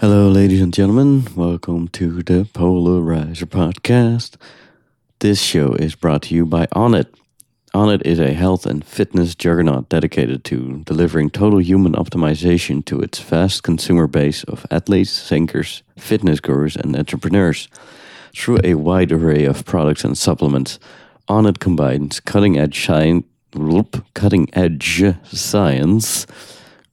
Hello, ladies and gentlemen. Welcome to the Polarizer Podcast. This show is brought to you by Onnit. Onnit is a health and fitness juggernaut dedicated to delivering total human optimization to its vast consumer base of athletes, thinkers, fitness gurus, and entrepreneurs. Through a wide array of products and supplements, Onnit combines cutting edge science, cutting edge science,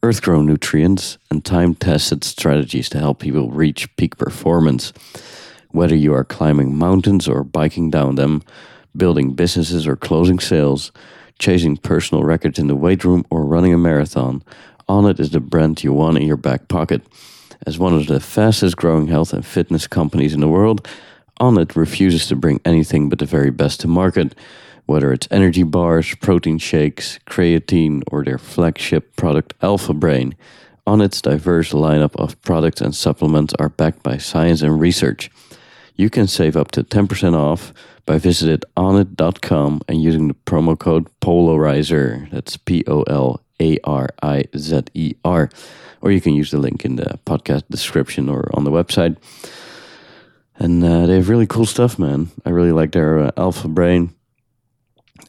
earth grown nutrients, and time tested strategies to help people reach peak performance. Whether you are climbing mountains or biking down them, building businesses or closing sales, chasing personal records in the weight room, or running a marathon, Onnit is the brand you want in your back pocket. As one of the fastest growing health and fitness companies in the world, Onnit refuses to bring anything but the very best to market. Whether it's energy bars, protein shakes, creatine, or their flagship product Alpha Brain, Onnit's diverse lineup of products and supplements are backed by science and research. You can save up to 10% off by visiting onnit.com and using the promo code POLARIZER. That's P O L A R I Z E R. Or you can use the link in the podcast description or on the website. And uh, they have really cool stuff, man. I really like their uh, Alpha Brain.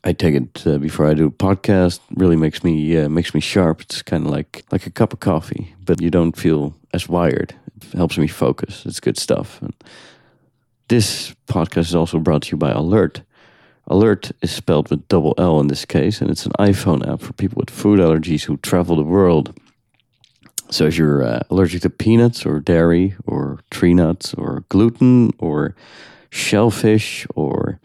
I take it uh, before I do a podcast. Really makes me uh, makes me sharp. It's kind of like like a cup of coffee, but you don't feel as wired. It helps me focus. It's good stuff. And this podcast is also brought to you by Allert. Allert is spelled with double L in this case, and it's an iPhone app for people with food allergies who travel the world. So if you're uh, allergic to peanuts or dairy or tree nuts or gluten or shellfish or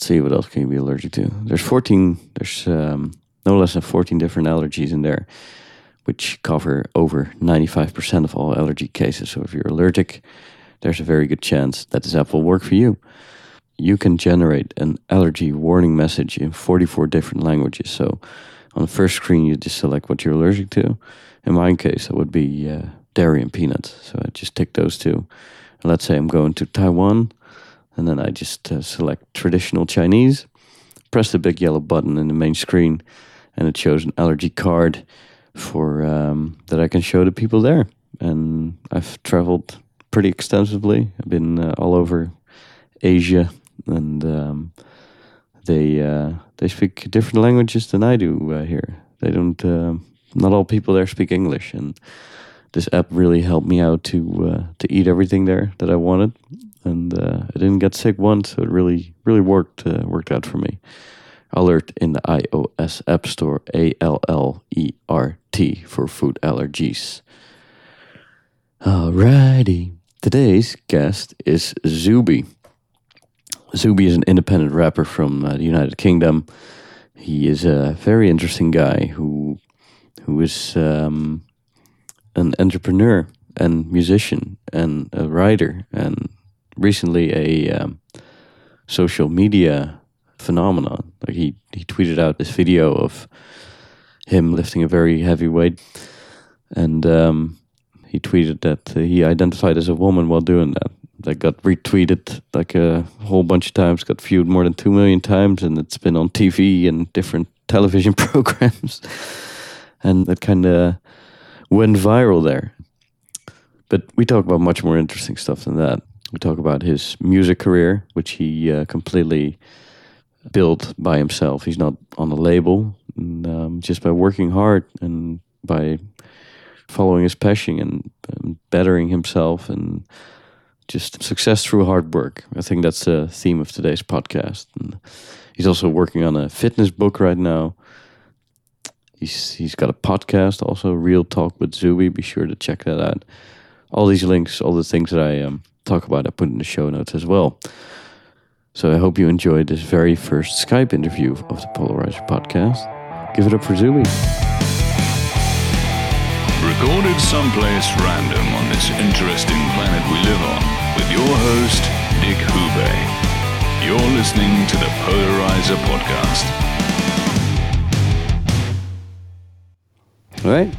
let's see what else can you be allergic to. There's 14. There's um, no less than 14 different allergies in there, which cover over 95% of all allergy cases. So if you're allergic, there's a very good chance that this app will work for you. You can generate an allergy warning message in 44 different languages. So on the first screen, you just select what you're allergic to. In my case, it would be uh, dairy and peanuts. So I just tick those two. And let's say I'm going to Taiwan, and then I just uh, select traditional Chinese, press the big yellow button in the main screen, and it shows an allergy card for um, that I can show to people there. And I've traveled pretty extensively. I've been uh, all over Asia, and um, they uh, they speak different languages than I do uh, here. They don't. Uh, not all people there speak English, and this app really helped me out to uh, to eat everything there that I wanted, and uh, I didn't get sick once. So it really really worked uh, worked out for me. Allert in the iOS App Store, A L L E R T for food allergies. Alrighty, today's guest is Zuby. Zuby is an independent rapper from uh, the United Kingdom. He is a very interesting guy who who is um, an entrepreneur and musician and a writer and recently a um, social media phenomenon. Like he he tweeted out this video of him lifting a very heavy weight, and um, he tweeted that he identified as a woman while doing that. That got retweeted like a whole bunch of times, got viewed more than two million times, and it's been on TV and different television programs and that kind of went viral there. But we talk about much more interesting stuff than that. We talk about his music career, which he uh, completely built by himself. He's not on a label, and, um, just by working hard and by following his passion and, and bettering himself and just success through hard work. I think that's the theme of today's podcast. And he's also working on a fitness book right now. He's he's got a podcast also, Real Talk with Zuby. Be sure to check that out. All these links, all the things that I um, talk about, I put in the show notes as well. So I hope you enjoyed this very first Skype interview of the Polarizer podcast. Give it up for Zuby. Recorded someplace random on this interesting planet we live on with your host, Dick Hube. You're listening to the Polarizer Podcast. All right,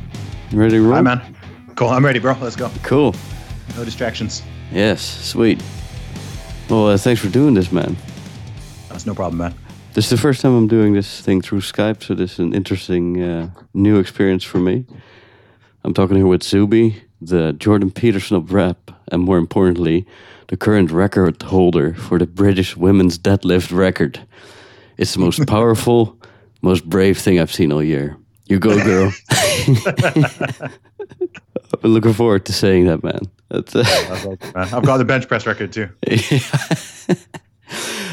you ready to roll? Hi, man. Cool. I'm ready, bro. Let's go. Cool. No distractions. Yes, sweet. Well, uh, thanks for doing this, man. That's no problem, man. This is the first time I'm doing this thing through Skype, so this is an interesting uh, new experience for me. I'm talking here with Zuby. the Jordan Peterson of rap, and more importantly, the current record holder for the British women's deadlift record. It's the most powerful, most brave thing I've seen all year. You go, girl. I've been looking forward to saying that, man. That's, uh, I've got the bench press record too.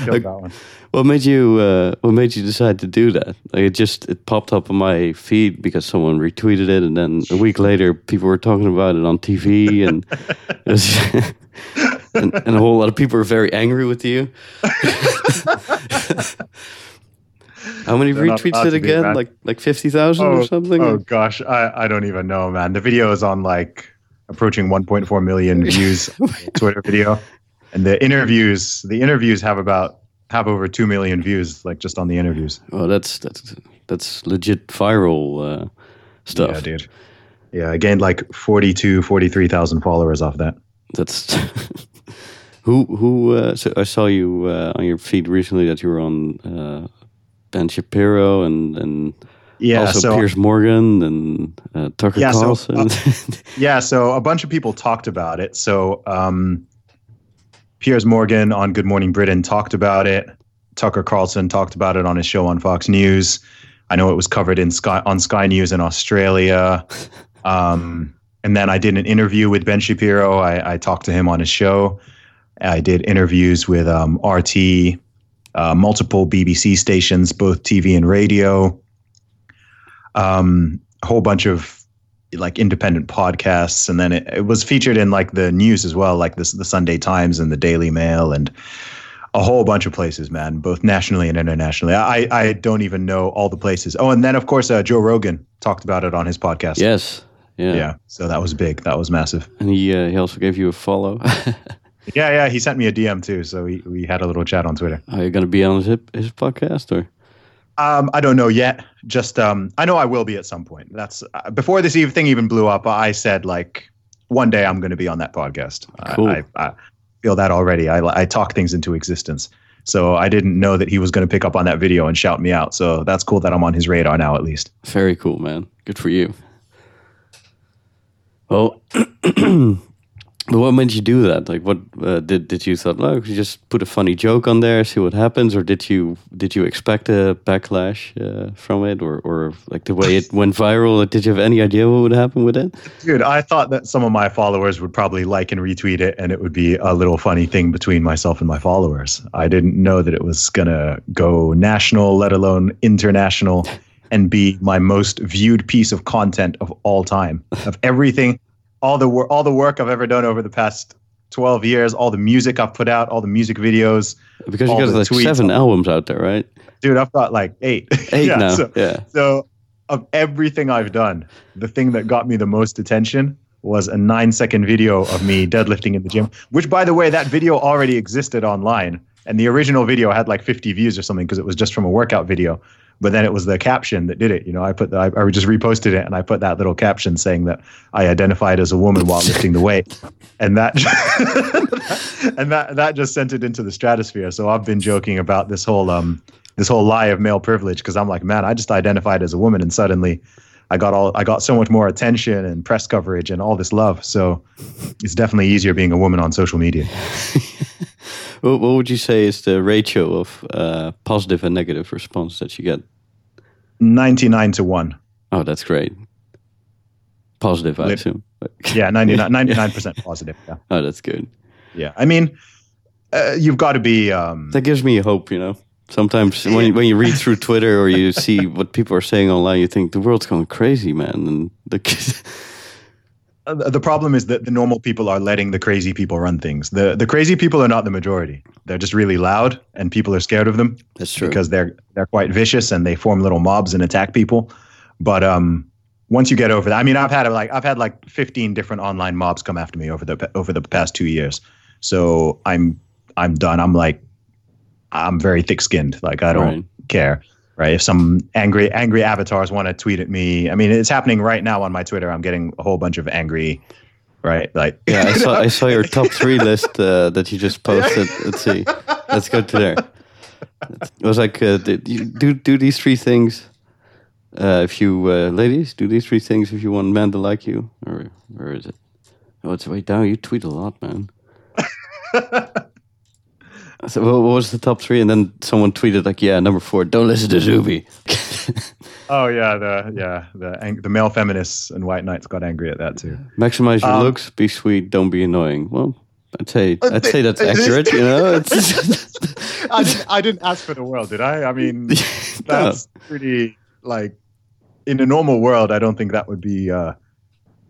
Killed that one. what made you? Uh, what made you decide to do that? Like it just it popped up on my feed because someone retweeted it, and then a week later, people were talking about it on TV, and was, and, and a whole lot of people were very angry with you. How many They're retweets did it get? Like like fifty thousand or something? Oh gosh, I, I don't even know, man. The video is on like approaching 1.4 million views Twitter video, and the interviews the interviews have about have over two million views, like just on the interviews. Oh, that's that's that's legit viral uh, stuff. Yeah, dude. Yeah, I gained like 42, 43,000 followers off that. That's who who. Uh, so I saw you uh, on your feed recently that you were on uh, Ben Shapiro and and Yeah, also so Piers Morgan and uh, Tucker Yeah, so, Carlson. yeah, so a bunch of people talked about it. So um, Piers Morgan on Good Morning Britain talked about it. Tucker Carlson talked about it on his show on Fox News. I know it was covered in Sky on Sky News in Australia. Um, and then I did an interview with Ben Shapiro. I, I talked to him on his show. I did interviews with um, RT, uh, multiple BBC stations, both TV and radio. Um, a whole bunch of like independent podcasts, and then it, it was featured in like the news as well, like this the Sunday Times and the Daily Mail and a whole bunch of places, man, both nationally and internationally. I I don't even know all the places. Oh, and then of course uh, Joe Rogan talked about it on his podcast. yes, yeah. yeah. So that was big. That was massive. And he uh, he also gave you a follow. Yeah, yeah. He sent me a DM too, so we we had a little chat on Twitter. Are you gonna be on his his podcast or? Um, I don't know yet. Just um, I know I will be at some point. That's uh, before this eve- thing even blew up. I said like one day I'm going to be on that podcast. I- Cool. I, I, feel that already. I I talk things into existence. So I didn't know that he was going to pick up on that video and shout me out. So that's cool that I'm on his radar now at least. Very cool, man. Good for you. Well, but what made you do that? Like, what uh, did did you thought? Oh, you just put a funny joke on there, see what happens, or did you did you expect a backlash uh, from it, or or like the way it went viral? Did you have any idea what would happen with it? Dude, I thought that some of my followers would probably like and retweet it, and it would be a little funny thing between myself and my followers. I didn't know that it was gonna go national, let alone international, and be my most viewed piece of content of all time. Of everything, all the all the work I've ever done over the past twelve years, all the music I've put out, all the music videos. Because you got the like tweets. seven albums out there, right? Dude, I've got like eight. Eight Yeah, now. so- yeah. so, of everything I've done, the thing that got me the most attention was a nine second video of me deadlifting in the gym, which, by the way, that video already existed online. And the original video had like 50 views or something because it was just from a workout video. But then it was the caption that did it. You know, I put the, I, I just reposted it and I put that little caption saying that I identified as a woman while lifting the weight. And that and that that just sent it into the stratosphere. So I've been joking about this whole um this whole lie of male privilege because I'm like, man, I just identified as a woman and suddenly I got all I got so much more attention and press coverage and all this love. So it's definitely easier being a woman on social media. What, what would you say is the ratio of uh, positive and negative response that you get? 99 to 1. Oh, that's great. Positive, I assume. Yeah, 99 99% positive. Yeah. Oh, that's good. Yeah. I mean, uh, you've got to be um That gives me hope, you know. Sometimes when you, when you read through Twitter or you see what people are saying online, you think the world's going crazy, man. And the the problem is that the normal people are letting the crazy people run things. The the crazy people are not the majority. They're just really loud and people are scared of them. that's true. because they're they're quite vicious and they form little mobs and attack people. But um, once you get over that, I mean, I've had like I've had like 15 different online mobs come after me over the over the past two years. So I'm I'm done. I'm like I'm very thick skinned. Like I don't Right. care. Right. If some angry angry avatars want to tweet at me, I mean, it's happening right now on my Twitter. I'm getting a whole bunch of angry. Right. Like yeah, I saw I saw your top three list uh, that you just posted. Let's see. Let's go to there. It was like uh, do do these three things. Uh, if you uh, ladies do these three things if you want men to like you, or where is it? Oh, it's way down. You tweet a lot, man. so what what was the top three? And then someone tweeted like, "Yeah, number four, don't listen to Zuby." Oh yeah, the yeah the ang- the male feminists and white knights got angry at that too. Maximize your Um, looks, be sweet, don't be annoying. Well, I'd say I'd say that's accurate. You know, it's, I didn't I didn't ask for the world, did I? I mean, that's pretty like in a normal world. I don't think that would be, uh,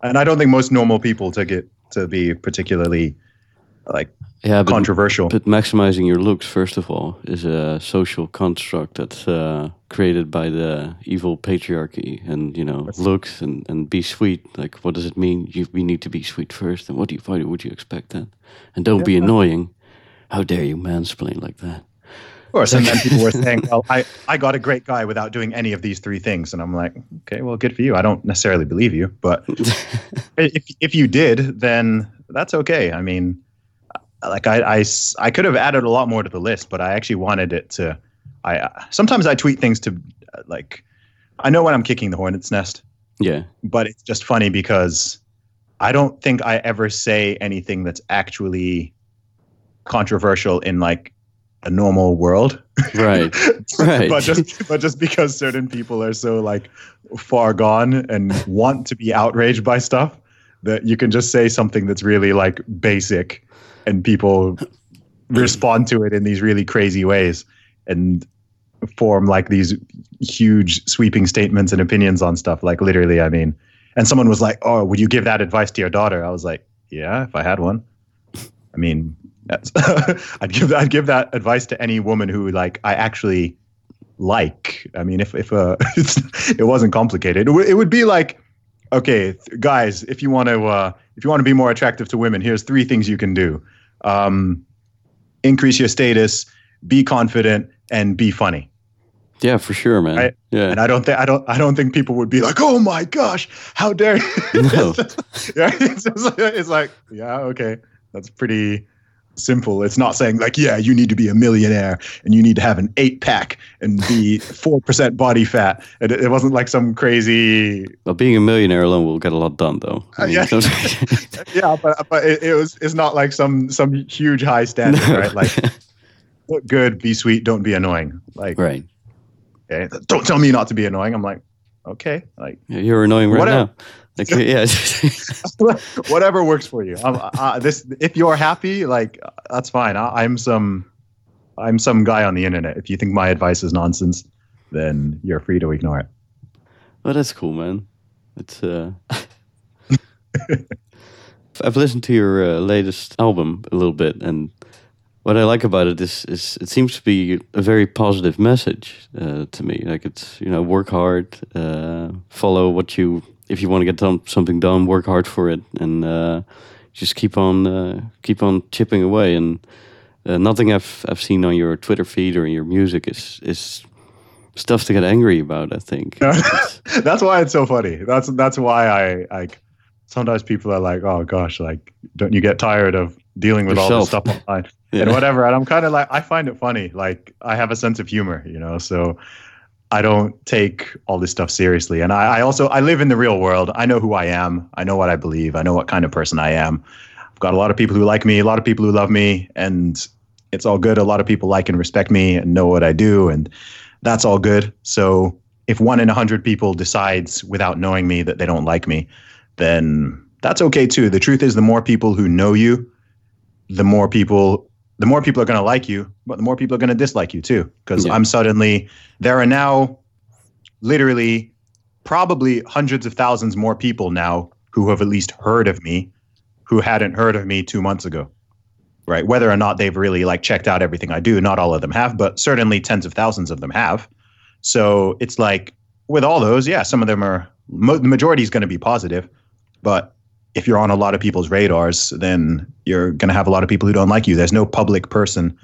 and I don't think most normal people took it to be particularly like yeah, but controversial. But maximizing your looks, first of all, is a social construct that's uh, created by the evil patriarchy. And you know, looks and, and be sweet. Like, what does it mean? You, we need to be sweet first. And what do you? Why would you expect that? And don't be annoying. How dare you mansplain like that? Of course, and then people were saying, "Well, I, I got a great guy without doing any of these three things," and I'm like, "Okay, well, good for you. I don't necessarily believe you, but if if you did, then that's okay. I mean, like I I could have added a lot more to the list, but I actually wanted it to. I uh, sometimes I tweet things to uh, like, I know when I'm kicking the hornet's nest, Yeah, but it's just funny because I don't think I ever say anything that's actually controversial in like a normal world. right. Right. but just but just because certain people are so like far gone and want to be outraged by stuff that you can just say something that's really like basic and people respond to it in these really crazy ways and form like these huge sweeping statements and opinions on stuff. Like literally i mean and someone was like oh would you give that advice to your daughter? I was like yeah if i had one. I mean i'd give i'd give that advice to any woman who like i actually like. I mean if if uh it wasn't complicated. It, w- it would be like okay th- guys if you want to uh if you want to be more attractive to women here's three things you can do um increase your status be confident and be funny Yeah, for sure, man. I- yeah. and I don't think I don't I don't think people would be like, "Oh my gosh, how dare!" you." No. yeah, it's, just it's like, yeah, okay, that's pretty simple. It's not saying like, yeah, you need to be a millionaire and you need to have an eight pack and be four percent body fat. It, it wasn't like some crazy. Well, being a millionaire alone will get a lot done, though. I Uh, yeah. Yeah, but but it, it was it's not like some some huge high standard, right? Like, look good, be sweet, don't be annoying. Like, right. okay, don't tell me not to be annoying. I'm like, okay, like. Yeah, You're annoying right Whatever. now. Like, yeah. whatever works for you. Um, uh, this, if you're happy, like uh, that's fine. I, I'm some, I'm some guy on the internet. If you think my advice is nonsense, then you're free to ignore it. well, that's cool, man. It's uh. I've listened to your uh, latest album a little bit, and what I like about it is, is it seems to be a very positive message uh, to me. Like it's you know work hard, uh, follow what you if you want to get done, something done, work hard for it, and uh, just keep on uh, keep on chipping away. And uh, nothing I've I've seen on your Twitter feed or in your music is is stuff to get angry about. I think. That's why it's so funny. That's that's why I like. Sometimes people are like, "Oh gosh, like, don't you get tired of dealing with all this stuff online yeah. and whatever?" And I'm kind of like, I find it funny. Like, I have a sense of humor, you know, so I don't take all this stuff seriously. And I, I also I live in the real world. I know who I am. I know what I believe. I know what kind of person I am. I've got a lot of people who like me, a lot of people who love me, and it's all good. A lot of people like and respect me and know what I do, and that's all good. So if one in a hundred people decides without knowing me that they don't like me, then that's okay too. The truth is, the more people who know you, the more people, the more people are going to like you, but the more people are going to dislike you too. Because Yeah. I'm suddenly there are now, literally, probably hundreds of thousands more people now who have at least heard of me, who hadn't heard of me two months ago. Right, whether or not they've really like checked out everything I do, not all of them have, but certainly tens of thousands of them have. So it's like with all those, yeah, some of them are mo- the majority is going to be positive, but if you're on a lot of people's radars, then you're going to have a lot of people who don't like you. There's no public person,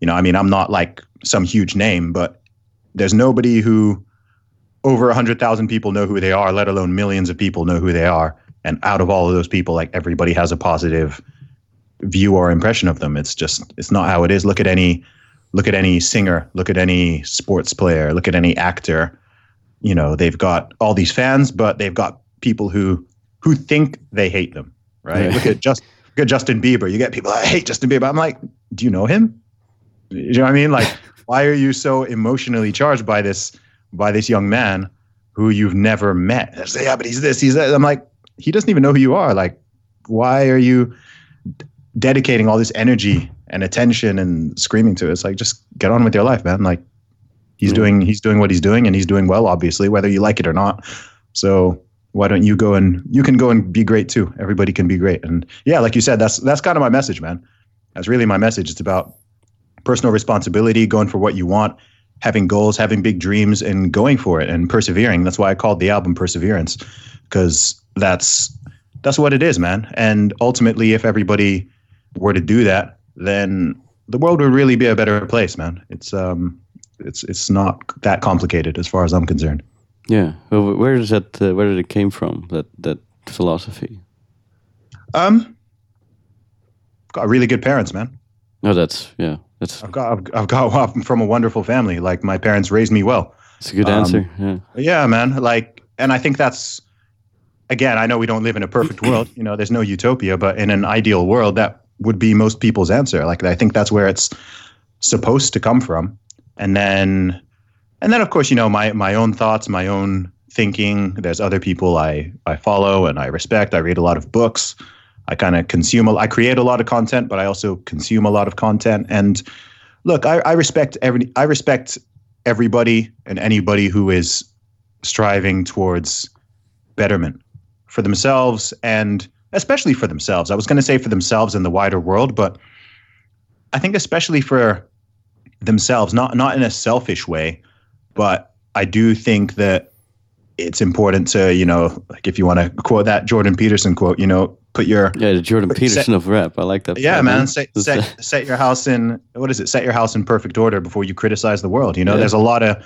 you know. I mean, I'm not like some huge name, but there's nobody who over a hundred thousand people know who they are, let alone millions of people know who they are. And out of all of those people, like everybody has a positive view or impression of them. It's just it's not how it is. Look at any look at any singer, look at any sports player, look at any actor. You know, they've got all these fans, but they've got people who who think they hate them, right? Look at just look at Justin Bieber. You get people I hate Justin Bieber. I'm like, do you know him? You know what I mean? Like, why are you so emotionally charged by this by this young man who you've never met? They say, yeah, but he's this, he's that. I'm like, he doesn't even know who you are. Like, why are you d- dedicating all this energy and attention and screaming to it? It's like, just get on with your life, man. Like, he's Yeah. doing he's doing what he's doing, and he's doing well, obviously, whether you like it or not. So why don't you go and you can go and be great too? Everybody can be great, and yeah, like you said, that's that's kind of my message, man. That's really my message. It's about personal responsibility, going for what you want, having goals, having big dreams, and going for it and persevering. That's why I called the album Perseverance, because that's that's what it is, man. And ultimately, if everybody were to do that, then the world would really be a better place, man. It's um, it's it's not that complicated as far as I'm concerned. Yeah. Well, wh- where does that? Uh, where did it came from? That that philosophy. Um, got really good parents, man. No, that's yeah. That's I've got I've, I've got I'm from a wonderful family. Like my parents raised me well. It's a good um, answer. Yeah. Yeah, man. Like, and I think that's again. I know we don't live in a perfect world. You know, there's no utopia, but in an ideal world, that would be most people's answer. Like, I think that's where it's supposed to come from. And then, and then, of course, you know, my my own thoughts, my own thinking. There's other people I I follow and I respect. I read a lot of books. I kind of consume. A, I create a lot of content, but I also consume a lot of content. And look, I, I respect every. I respect everybody and anybody who is striving towards betterment for themselves and especially for themselves. I was going to say for themselves and the wider world, but I think especially for themselves, not not in a selfish way, but I do think that it's important to, you know, like if you want to quote that Jordan Peterson quote, you know, put your Yeah, the Jordan Peterson of rap. I like that. yeah, part, man. Set, set, set your house in what is it? Set your house in perfect order before you criticize the world. You know, Yeah. there's a lot of,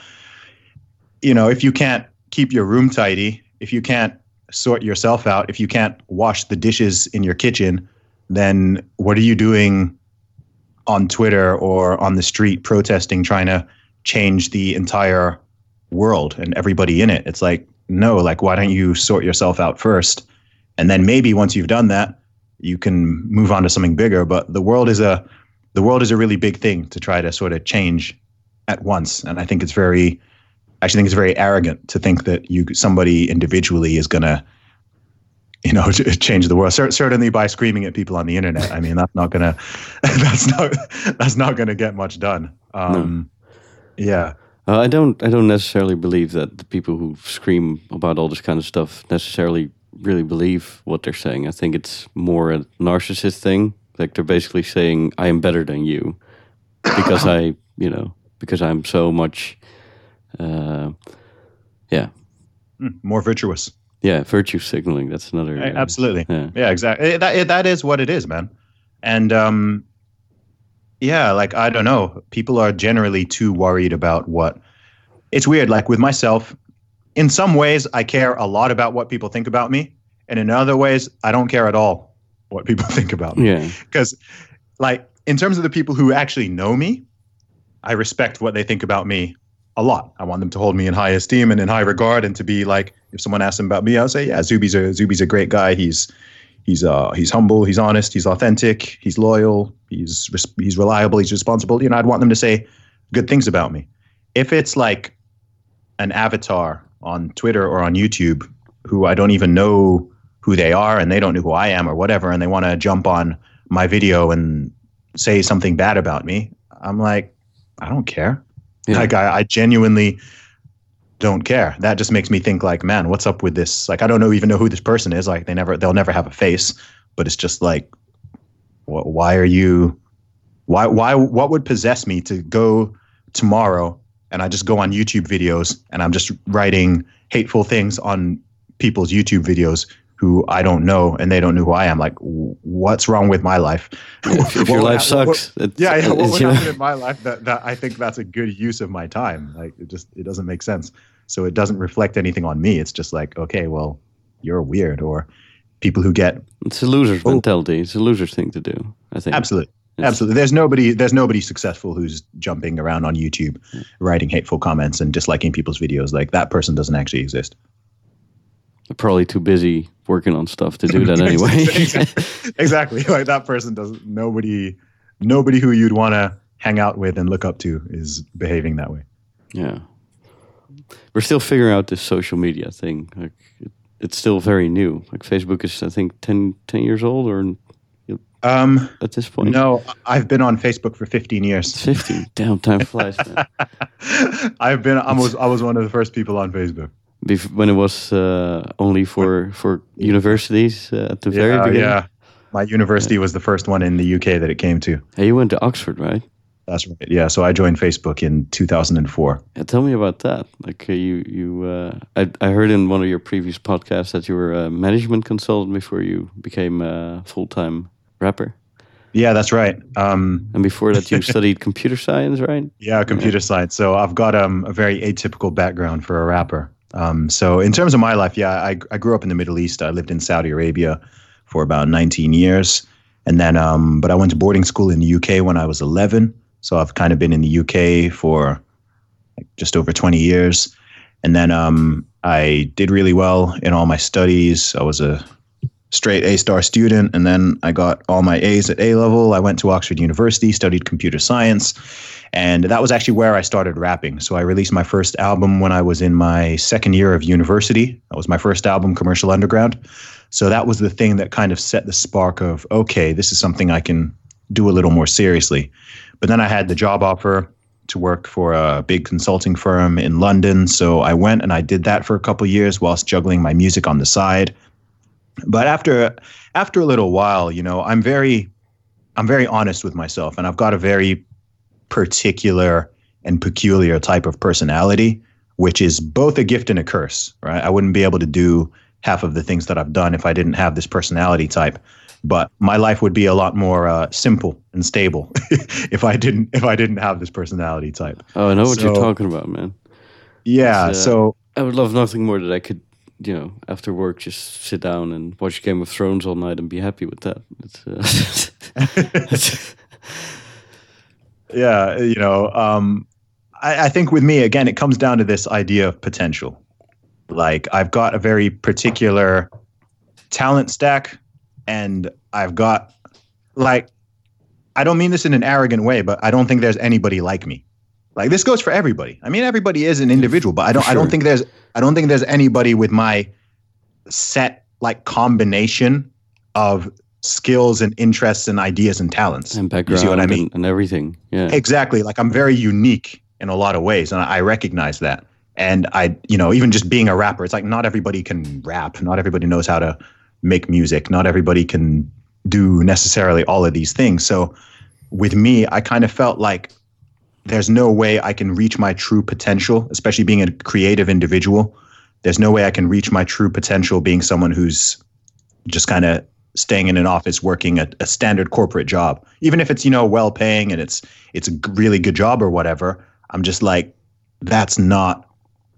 you know, if you can't keep your room tidy, if you can't sort yourself out, if you can't wash the dishes in your kitchen, then what are you doing on Twitter or on the street protesting, trying to change the entire world and everybody in it? It's like, no, like, why don't you sort yourself out first? And then maybe once you've done that, you can move on to something bigger. But the world is a the world is a really big thing to try to sort of change at once. And I think it's very I actually think it's very arrogant to think that you somebody individually is gonna you know change the world Cer- certainly by screaming at people on the internet i mean that's not gonna that's not that's not gonna get much done um yeah Uh, I don't. I don't necessarily believe that the people who scream about all this kind of stuff necessarily really believe what they're saying. I think it's more a narcissist thing. Like they're basically saying, "I am better than you," because I, you know, because I'm so much. Uh, yeah, Mm, more virtuous yeah, virtue signaling. That's another. Uh, absolutely Yeah. yeah exactly that it- that is what it is man and um yeah like i don't know. People are generally too worried about what it's weird like with myself in some ways i care a lot about what people think about me and in other ways i don't care at all what people think about me. Yeah. because like in terms of the people who actually know me i respect what they think about me a lot. I want them to hold me in high esteem and in high regard and to be like if someone asks them about me i'll say yeah zuby's a zuby's a great guy. He's he's uh he's humble he's honest he's authentic he's loyal he's res- he's reliable he's responsible. You know i'd want them to say good things about me. If it's like an avatar on twitter or on youtube who i don't even know who they are and they don't know who i am or whatever and they want to jump on my video and say something bad about me i'm like i don't care. Yeah. like I, I genuinely don't care. That just makes me think like man what's up with this? Like i don't know even know who this person is. Like they never they'll never have a face. But it's just like wh- why are you why why what would possess me to go tomorrow and i just go on youtube videos and i'm just writing hateful things on people's youtube videos who i don't know and they don't know who i am like what's wrong with my life if, your life what- sucks, it's, yeah, yeah. What would happen in my life that, that I think that's a good use of my time. Like it just it doesn't make sense. So it doesn't reflect anything on me. It's just like, okay, well, you're weird. Or people who get it's a loser's Oh. mentality. It's a loser's thing to do. I think. absolutely. It's- Absolutely. There's nobody there's nobody successful who's jumping around on YouTube writing hateful comments and disliking people's videos. Like that person doesn't actually exist. Probably too busy working on stuff to do that anyway. exactly. exactly. Like that person doesn't. Nobody, nobody who you'd want to hang out with and look up to is behaving that way. yeah, we're still figuring out this social media thing. Like, it, it's still very new. Like Facebook is, I think, 10, 10 years old, or Um, at this point, no, I've been on Facebook for 15 years. fifteen. Damn, time flies. I've been. I was. I was one of the first people on Facebook. Bef- when it was uh, only for for universities uh, at the very yeah, beginning. yeah. My university was the first one in the UK that it came to. Hey, you went to Oxford, right? That's right. Yeah. So I joined Facebook in 2004. Yeah, tell me about that. Like uh, you, you. Uh, I I heard in one of your previous podcasts that you were a management consultant before you became a full time rapper, Yeah, that's right. Um, and before that you studied computer science, right? Yeah, computer science. So I've got um, a very atypical background for a rapper. Um, so in terms of my life, yeah, I, I grew up in the Middle East. I lived in Saudi Arabia for about 19 years, and then um, but I went to boarding school in the UK when I was 11. So I've kind of been in the UK for like just over 20 years, and then um, I did really well in all my studies. I was a straight A star student, and then I got all my A's at A level. I went to Oxford University, studied computer science, and that was actually where I started rapping. So I released my first album when I was in my second year of university. That was my first album, Commercial Underground. So that was the thing that kind of set the spark of okay, this is something I can do a little more seriously. But then I had the job offer to work for a big consulting firm in London. So I went and I did that for a couple years whilst juggling my music on the side. But after after a little while, you know, I'm very I'm very honest with myself and I've got a very particular and peculiar type of personality, which is both a gift and a curse, right? I wouldn't be able to do half of the things that I've done if I didn't have this personality type. But my life would be a lot more uh, simple and stable if I didn't if I didn't have this personality type. Oh, I know what you're talking about, man. Yeah. Uh, so I would love nothing more that I could, you know, after work, just sit down and watch Game of Thrones all night and be happy with that. It's, uh, it's- yeah, you know, um, I, I think with me again, it comes down to this idea of potential. Like I've got a very particular talent stack, and I've got like I don't mean this in an arrogant way, but I don't think there's anybody like me. Like this goes for everybody. I mean, everybody is an individual, but I don't. I don't think there's. I don't think there's anybody with my set like combination of skills and interests and ideas and talents. and You background see what I mean? and, and everything. Yeah. Exactly. Like I'm very unique in a lot of ways, and I recognize that. And I, you know, even just being a rapper, it's like not everybody can rap. Not everybody knows how to make music. Not everybody can do necessarily all of these things. So with me, I kind of felt like there's no way I can reach my true potential, especially being a creative individual. There's no way I can reach my true potential being someone who's just kind of staying in an office working a, a standard corporate job. Even if it's you know well paying and it's it's a really good job or whatever i'm just like that's not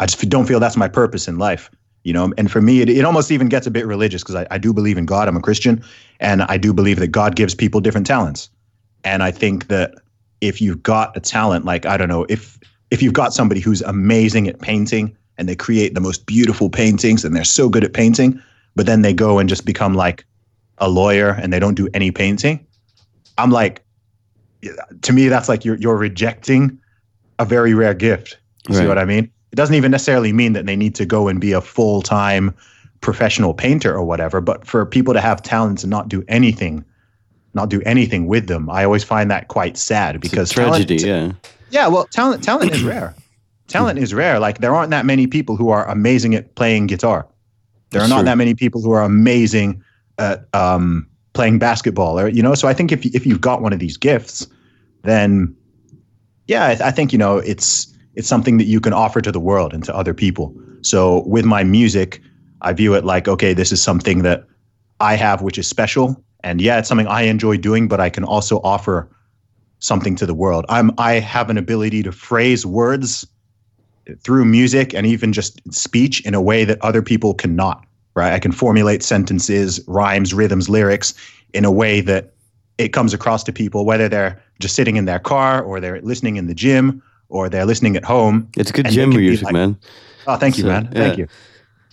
i just don't feel that's my purpose in life you know? And for me it, it almost even gets a bit religious because I, I do believe in god i'm a christian and i do believe that god gives people different talents. And i think that if you've got a talent like i don't know if if you've got somebody who's amazing at painting and they create the most beautiful paintings and they're so good at painting but then they go and just become like a lawyer and they don't do any painting i'm like to me that's like you're you're rejecting a very rare gift you see what i mean it doesn't even necessarily mean that they need to go and be a full-time professional painter or whatever but for people to have talents and not do anything not do anything with them i always find that quite sad because tragedy. talent, yeah. yeah, well, talent talent is rare. Talent is rare. Like there aren't that many people who are amazing at playing guitar. There are not that many people who are amazing at um, playing basketball, or you know. So I think if if you've got one of these gifts, then yeah, I, I think you know it's it's something that you can offer to the world and to other people. So with my music, I view it like okay, this is something that I have, which is special, and yeah, it's something I enjoy doing, but I can also offer something to the world. I'm I have an ability to phrase words through music and even just speech in a way that other people cannot. Right? I can formulate sentences, rhymes, rhythms, lyrics in a way that it comes across to people whether they're just sitting in their car or they're listening in the gym or they're listening at home. It's good gym music, like- man. Oh, thank you, So, man. yeah. Thank you.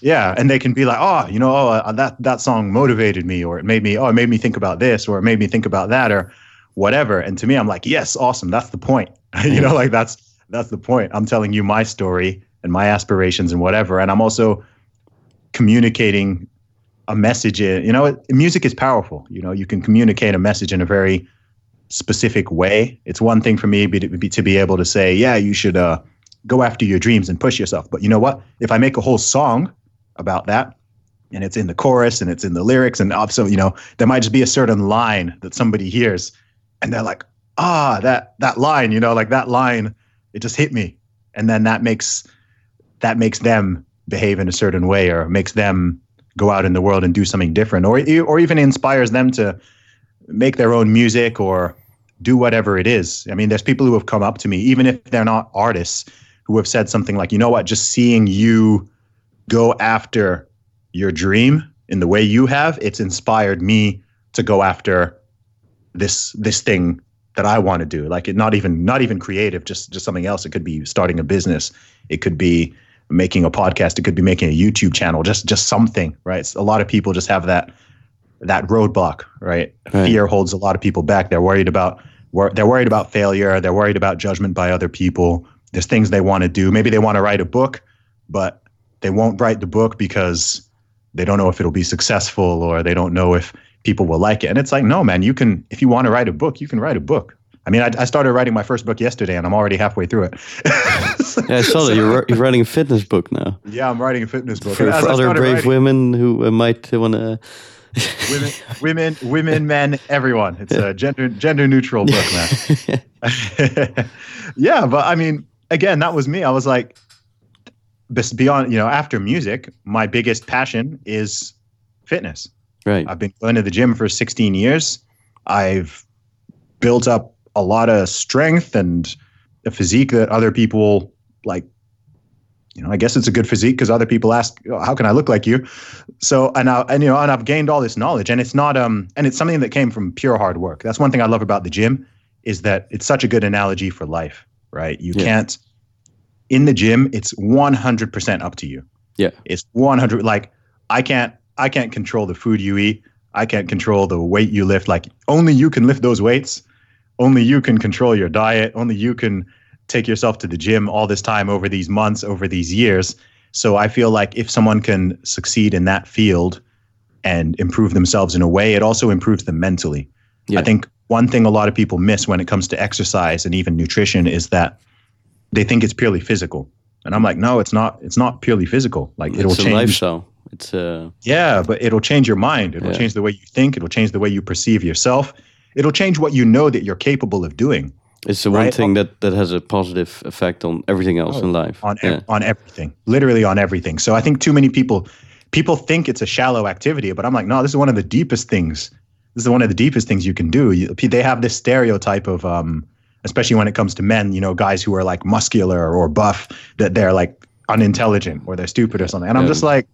Yeah, and they can be like, oh, you know, oh, uh, that that song motivated me, or it made me, oh, it made me think about this, or it made me think about that, or whatever. And to me, I'm like, yes, awesome. That's the point. you know, like that's that's the point. I'm telling you my story and my aspirations and whatever, and I'm also communicating a message. In, you know, music is powerful. You know, you can communicate a message in a very specific way. It's one thing for me be, be, to be able to say, yeah, you should uh, go after your dreams and push yourself. But you know what? If I make a whole song about that, and it's in the chorus and it's in the lyrics, and also, you know, there might just be a certain line that somebody hears, and they're like, ah, that that line, you know, like that line, it just hit me, and then that makes that makes them behave in a certain way, or makes them go out in the world and do something different, or or even inspires them to make their own music or do whatever it is. I mean, there's people who have come up to me, even if they're not artists, who have said something like, you know what, just seeing you go after your dream in the way you have, it's inspired me to go after this this thing that I want to do. Like it not even not even creative, just just something else. It could be starting a business. It could be making a podcast. It could be making a YouTube channel. Just just something, right? a lot of people just have that that roadblock, right? right? Fear holds a lot of people back. They're worried about they're worried about failure. They're worried about judgment by other people. There's things they want to do. Maybe they want to write a book, but they won't write the book because they don't know if it'll be successful or they don't know if people will like it. And it's like, no, man, you can, if you want to write a book, you can write a book. I mean, I, I started writing my first book yesterday and I'm already halfway through it. yeah, I saw that. You're, you're writing a fitness book now. Yeah, I'm writing a fitness book. For, for other brave writing, women who uh, might want to. women, women, women, men, everyone. It's a gender gender neutral book, man. yeah, but I mean, again, that was me. I was like, beyond, you know, after music, my biggest passion is fitness. Right. I've been going to the gym for 16 years. I've built up a lot of strength and a physique that other people like. You know, I guess it's a good physique because other people ask, oh, "How can I look like you?" So, and I, and you know, and I've gained all this knowledge, and it's not um, and it's something that came from pure hard work. That's one thing I love about the gym is that it's such a good analogy for life, right? You yeah. can't in the gym, it's 100% up to you. Yeah. It's 100 like I can't I can't control the food you eat. I can't control the weight you lift. Like only you can lift those weights. Only you can control your diet. Only you can take yourself to the gym all this time over these months, over these years. So I feel like if someone can succeed in that field and improve themselves in a way, it also improves them mentally. Yeah. I think one thing a lot of people miss when it comes to exercise and even nutrition is that they think it's purely physical. And I'm like, no, it's not. It's not purely physical. Like it's it'll change. lifestyle. It's uh yeah, but it'll change your mind. It'll yeah. change the way you think. It'll change the way you perceive yourself. It'll change what you know that you're capable of doing. It's the right? one thing that that has a positive effect on everything else oh, in life. On yeah. on everything, literally on everything. So I think too many people people think it's a shallow activity, but I'm like, no, this is one of the deepest things. This is one of the deepest things you can do. You, they have this stereotype of um, especially when it comes to men, you know, guys who are like muscular or buff, that they're like unintelligent or they're stupid or something. And I'm just like,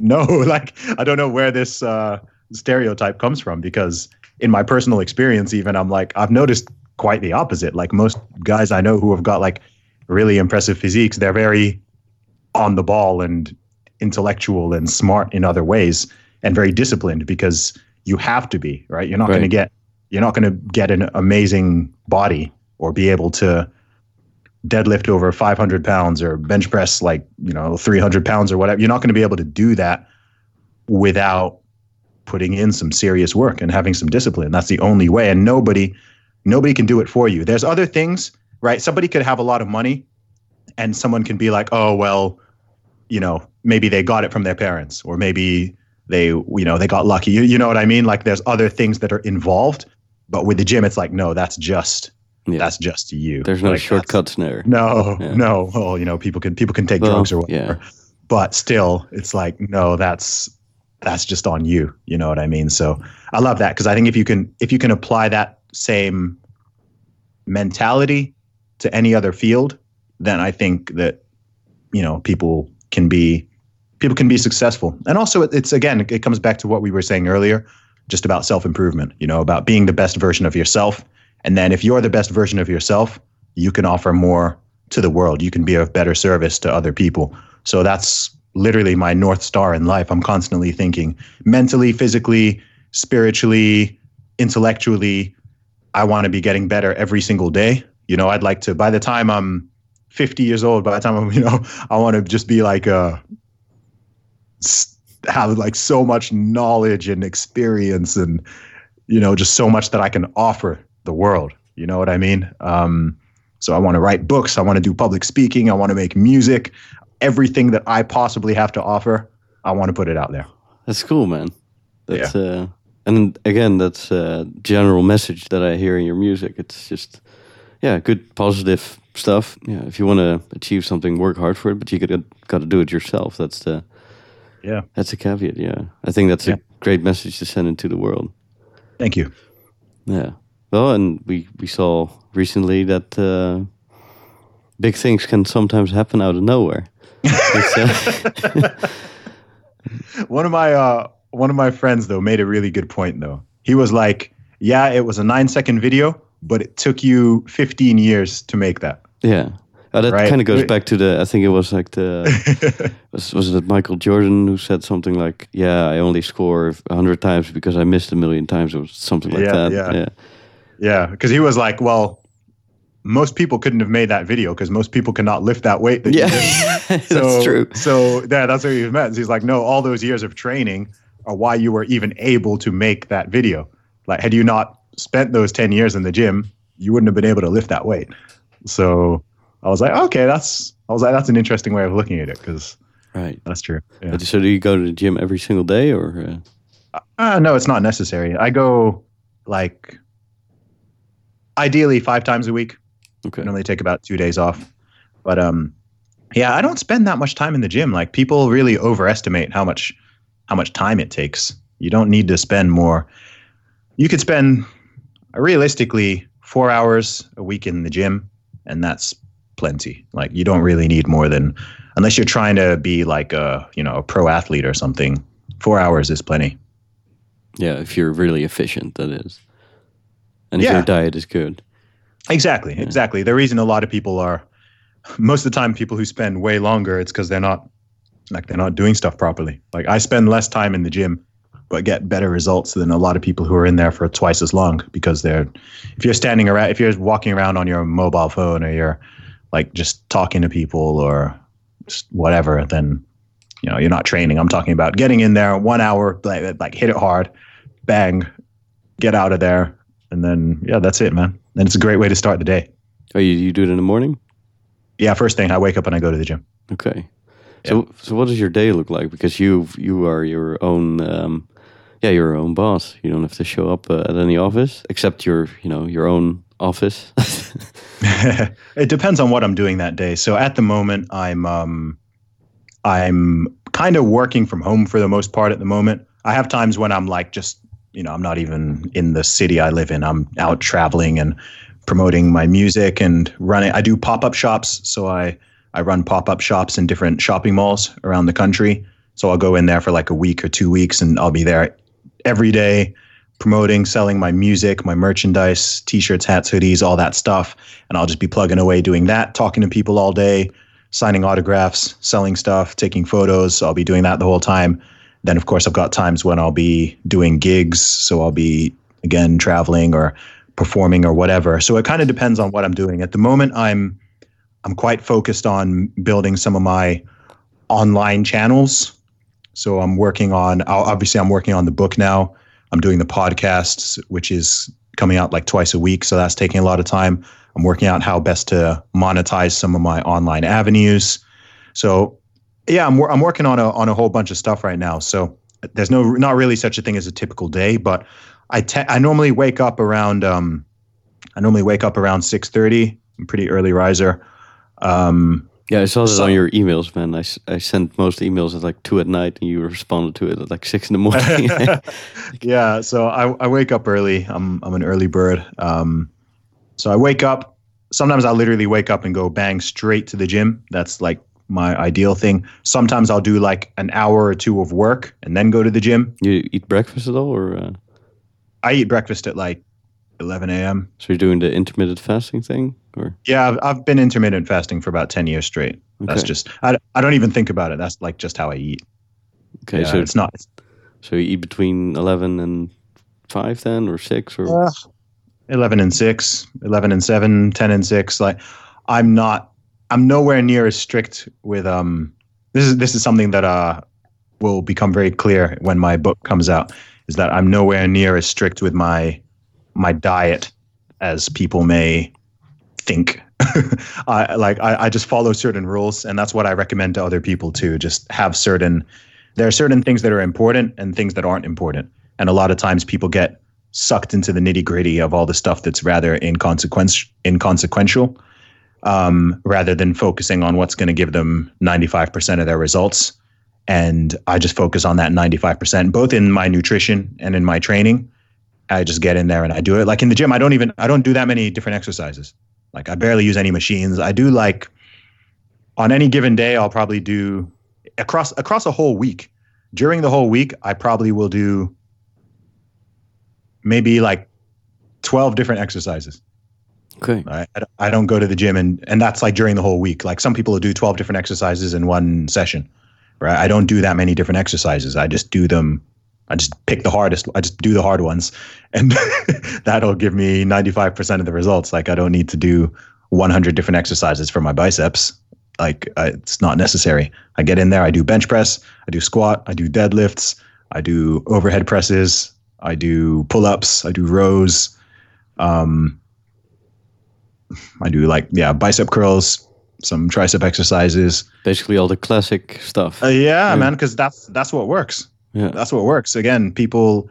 no, like I don't know where this uh, stereotype comes from because in my personal experience, even I'm like I've noticed quite the opposite. Like most guys I know who have got like really impressive physiques, they're very on the ball and intellectual and smart in other ways and very disciplined because you have to be right. You're not right. going to get you're not going to get an amazing body or be able to deadlift over 500 pounds or bench press like you know 300 pounds or whatever you're not going to be able to do that without putting in some serious work and having some discipline that's the only way and nobody nobody can do it for you there's other things right somebody could have a lot of money and someone can be like oh well you know maybe they got it from their parents or maybe they you know they got lucky you, you know what i mean like there's other things that are involved but with the gym it's like no that's just yeah. That's just you. There's no like, shortcuts there. No, yeah. no. Oh, you know, people can people can take well, drugs or whatever. Yeah. But still, it's like no, that's that's just on you. You know what I mean? So I love that because I think if you can if you can apply that same mentality to any other field, then I think that you know people can be people can be successful. And also, it's again, it comes back to what we were saying earlier, just about self improvement. You know, about being the best version of yourself and then if you're the best version of yourself, you can offer more to the world. You can be of better service to other people. So that's literally my north star in life. I'm constantly thinking mentally, physically, spiritually, intellectually. I want to be getting better every single day. You know, I'd like to by the time I'm 50 years old, by the time I'm, you know, I want to just be like a have like so much knowledge and experience and you know just so much that I can offer the world. You know what I mean? Um, so I want to write books. I want to do public speaking. I want to make music. Everything that I possibly have to offer, I want to put it out there. That's cool, man. That's yeah. uh, and again, that's a general message that I hear in your music. It's just, yeah, good, positive stuff. Yeah, if you want to achieve something, work hard for it, but you got got to do it yourself. That's the, yeah, that's a caveat. Yeah, I think that's yeah. a great message to send into the world. Thank you. Yeah. Well, and we we saw recently that uh, big things can sometimes happen out of nowhere. Uh, one of my uh, one of my friends though made a really good point though. He was like, "Yeah, it was a nine second video, but it took you 15 years to make that." Yeah. Uh, that right? kind of goes back to the. I think it was like the. was, was it Michael Jordan who said something like, "Yeah, I only score a hundred times because I missed a million times," or something like yeah, that. Yeah, yeah, yeah. Because he was like, "Well, most people couldn't have made that video because most people cannot lift that weight." That yeah, so, that's true. So yeah, that's what he meant. He's like, "No, all those years of training are why you were even able to make that video. Like, had you not spent those ten years in the gym, you wouldn't have been able to lift that weight." So I was like, okay, that's I was like, that's an interesting way of looking at it because right, that's true. Yeah. So do you go to the gym every single day or? Uh... Uh, no, it's not necessary. I go like ideally five times a week. Okay. Normally take about two days off, but um, yeah, I don't spend that much time in the gym. Like people really overestimate how much how much time it takes. You don't need to spend more. You could spend realistically four hours a week in the gym, and that's plenty. Like you don't really need more than unless you're trying to be like a you know a pro athlete or something. Four hours is plenty. Yeah, if you're really efficient, that is, and if yeah. your diet is good. Exactly, yeah. exactly. The reason a lot of people are most of the time people who spend way longer, it's because they're not like they're not doing stuff properly. Like I spend less time in the gym but get better results than a lot of people who are in there for twice as long because they're if you're standing around if you're walking around on your mobile phone or you're like just talking to people or whatever, then you know you're not training. I'm talking about getting in there one hour, like, like hit it hard, bang, get out of there, and then yeah, that's it, man. And it's a great way to start the day. Oh, you, you do it in the morning? Yeah, first thing I wake up and I go to the gym. Okay. So yeah. so what does your day look like? Because you you are your own um, yeah your own boss. You don't have to show up uh, at any office except your you know your own office? it depends on what I'm doing that day. So at the moment, I'm um, I'm kind of working from home for the most part at the moment. I have times when I'm like just you know I'm not even in the city I live in. I'm out traveling and promoting my music and running. I do pop up shops, so I I run pop up shops in different shopping malls around the country. So I'll go in there for like a week or two weeks, and I'll be there every day promoting, selling my music, my merchandise, t-shirts, hats, hoodies, all that stuff. And I'll just be plugging away doing that, talking to people all day, signing autographs, selling stuff, taking photos. So I'll be doing that the whole time. Then of course I've got times when I'll be doing gigs, so I'll be again traveling or performing or whatever. So it kind of depends on what I'm doing. At the moment I'm I'm quite focused on building some of my online channels. So I'm working on obviously I'm working on the book now. I'm doing the podcasts, which is coming out like twice a week. So that's taking a lot of time. I'm working out how best to monetize some of my online avenues. So yeah, I'm, I'm working on a, on a whole bunch of stuff right now. So there's no, not really such a thing as a typical day, but I, te- I normally wake up around, um, I normally wake up around 630. I'm pretty early riser. Um, yeah, I saw that so, on your emails, man. I, I sent most emails at like two at night, and you responded to it at like six in the morning. yeah, so I, I wake up early. I'm I'm an early bird. Um, so I wake up. Sometimes I literally wake up and go bang straight to the gym. That's like my ideal thing. Sometimes I'll do like an hour or two of work and then go to the gym. You eat breakfast at all, or? Uh? I eat breakfast at like 11 a.m. So you're doing the intermittent fasting thing, or Yeah, I've, I've been intermittent fasting for about 10 years straight. That's just, I, I don't even think about it. That's like just how I eat. okay? Yeah, so it's not, so you eat between eleven and five then, or six, or Uh, 11 and 6 11 and 7 10 and 6 like i'm not i'm nowhere near as strict with um this is this is something that uh will become very clear when my book comes out is that i'm nowhere near as strict with my my diet as people may think. I like I, I just follow certain rules and that's what i recommend to other people too just have certain there are certain things that are important and things that aren't important. And a lot of times people get sucked into the nitty gritty of all the stuff that's rather inconsequential, inconsequential um, rather than focusing on what's going to give them 95% of their results. And I just focus on that 95%, both in my nutrition and in my training. I just get in there and I do it. Like in the gym, I don't even, I don't do that many different exercises. Like I barely use any machines. I do like on any given day, I'll probably do across, across a whole week. During the whole week, I probably will do maybe like 12 different exercises. Okay, I, I don't- go to the gym and, and that's like during the whole week. Like some people will do 12 different exercises in one session, right? I don't do that many different exercises. I just do them. I just pick the hardest. I just do the hard ones and that'll give me 95% of the results. Like I don't need to do 100 different exercises for my biceps. Like I, it's not necessary. I get in there. I do bench press. I do squat. I do deadlifts. I do overhead presses. I do pull ups. I do rows. Um, I do like yeah bicep curls, some tricep exercises. basically all the classic stuff. Uh, yeah, Yeah. man, because that's that's what works. yeah, That's what works. Again, people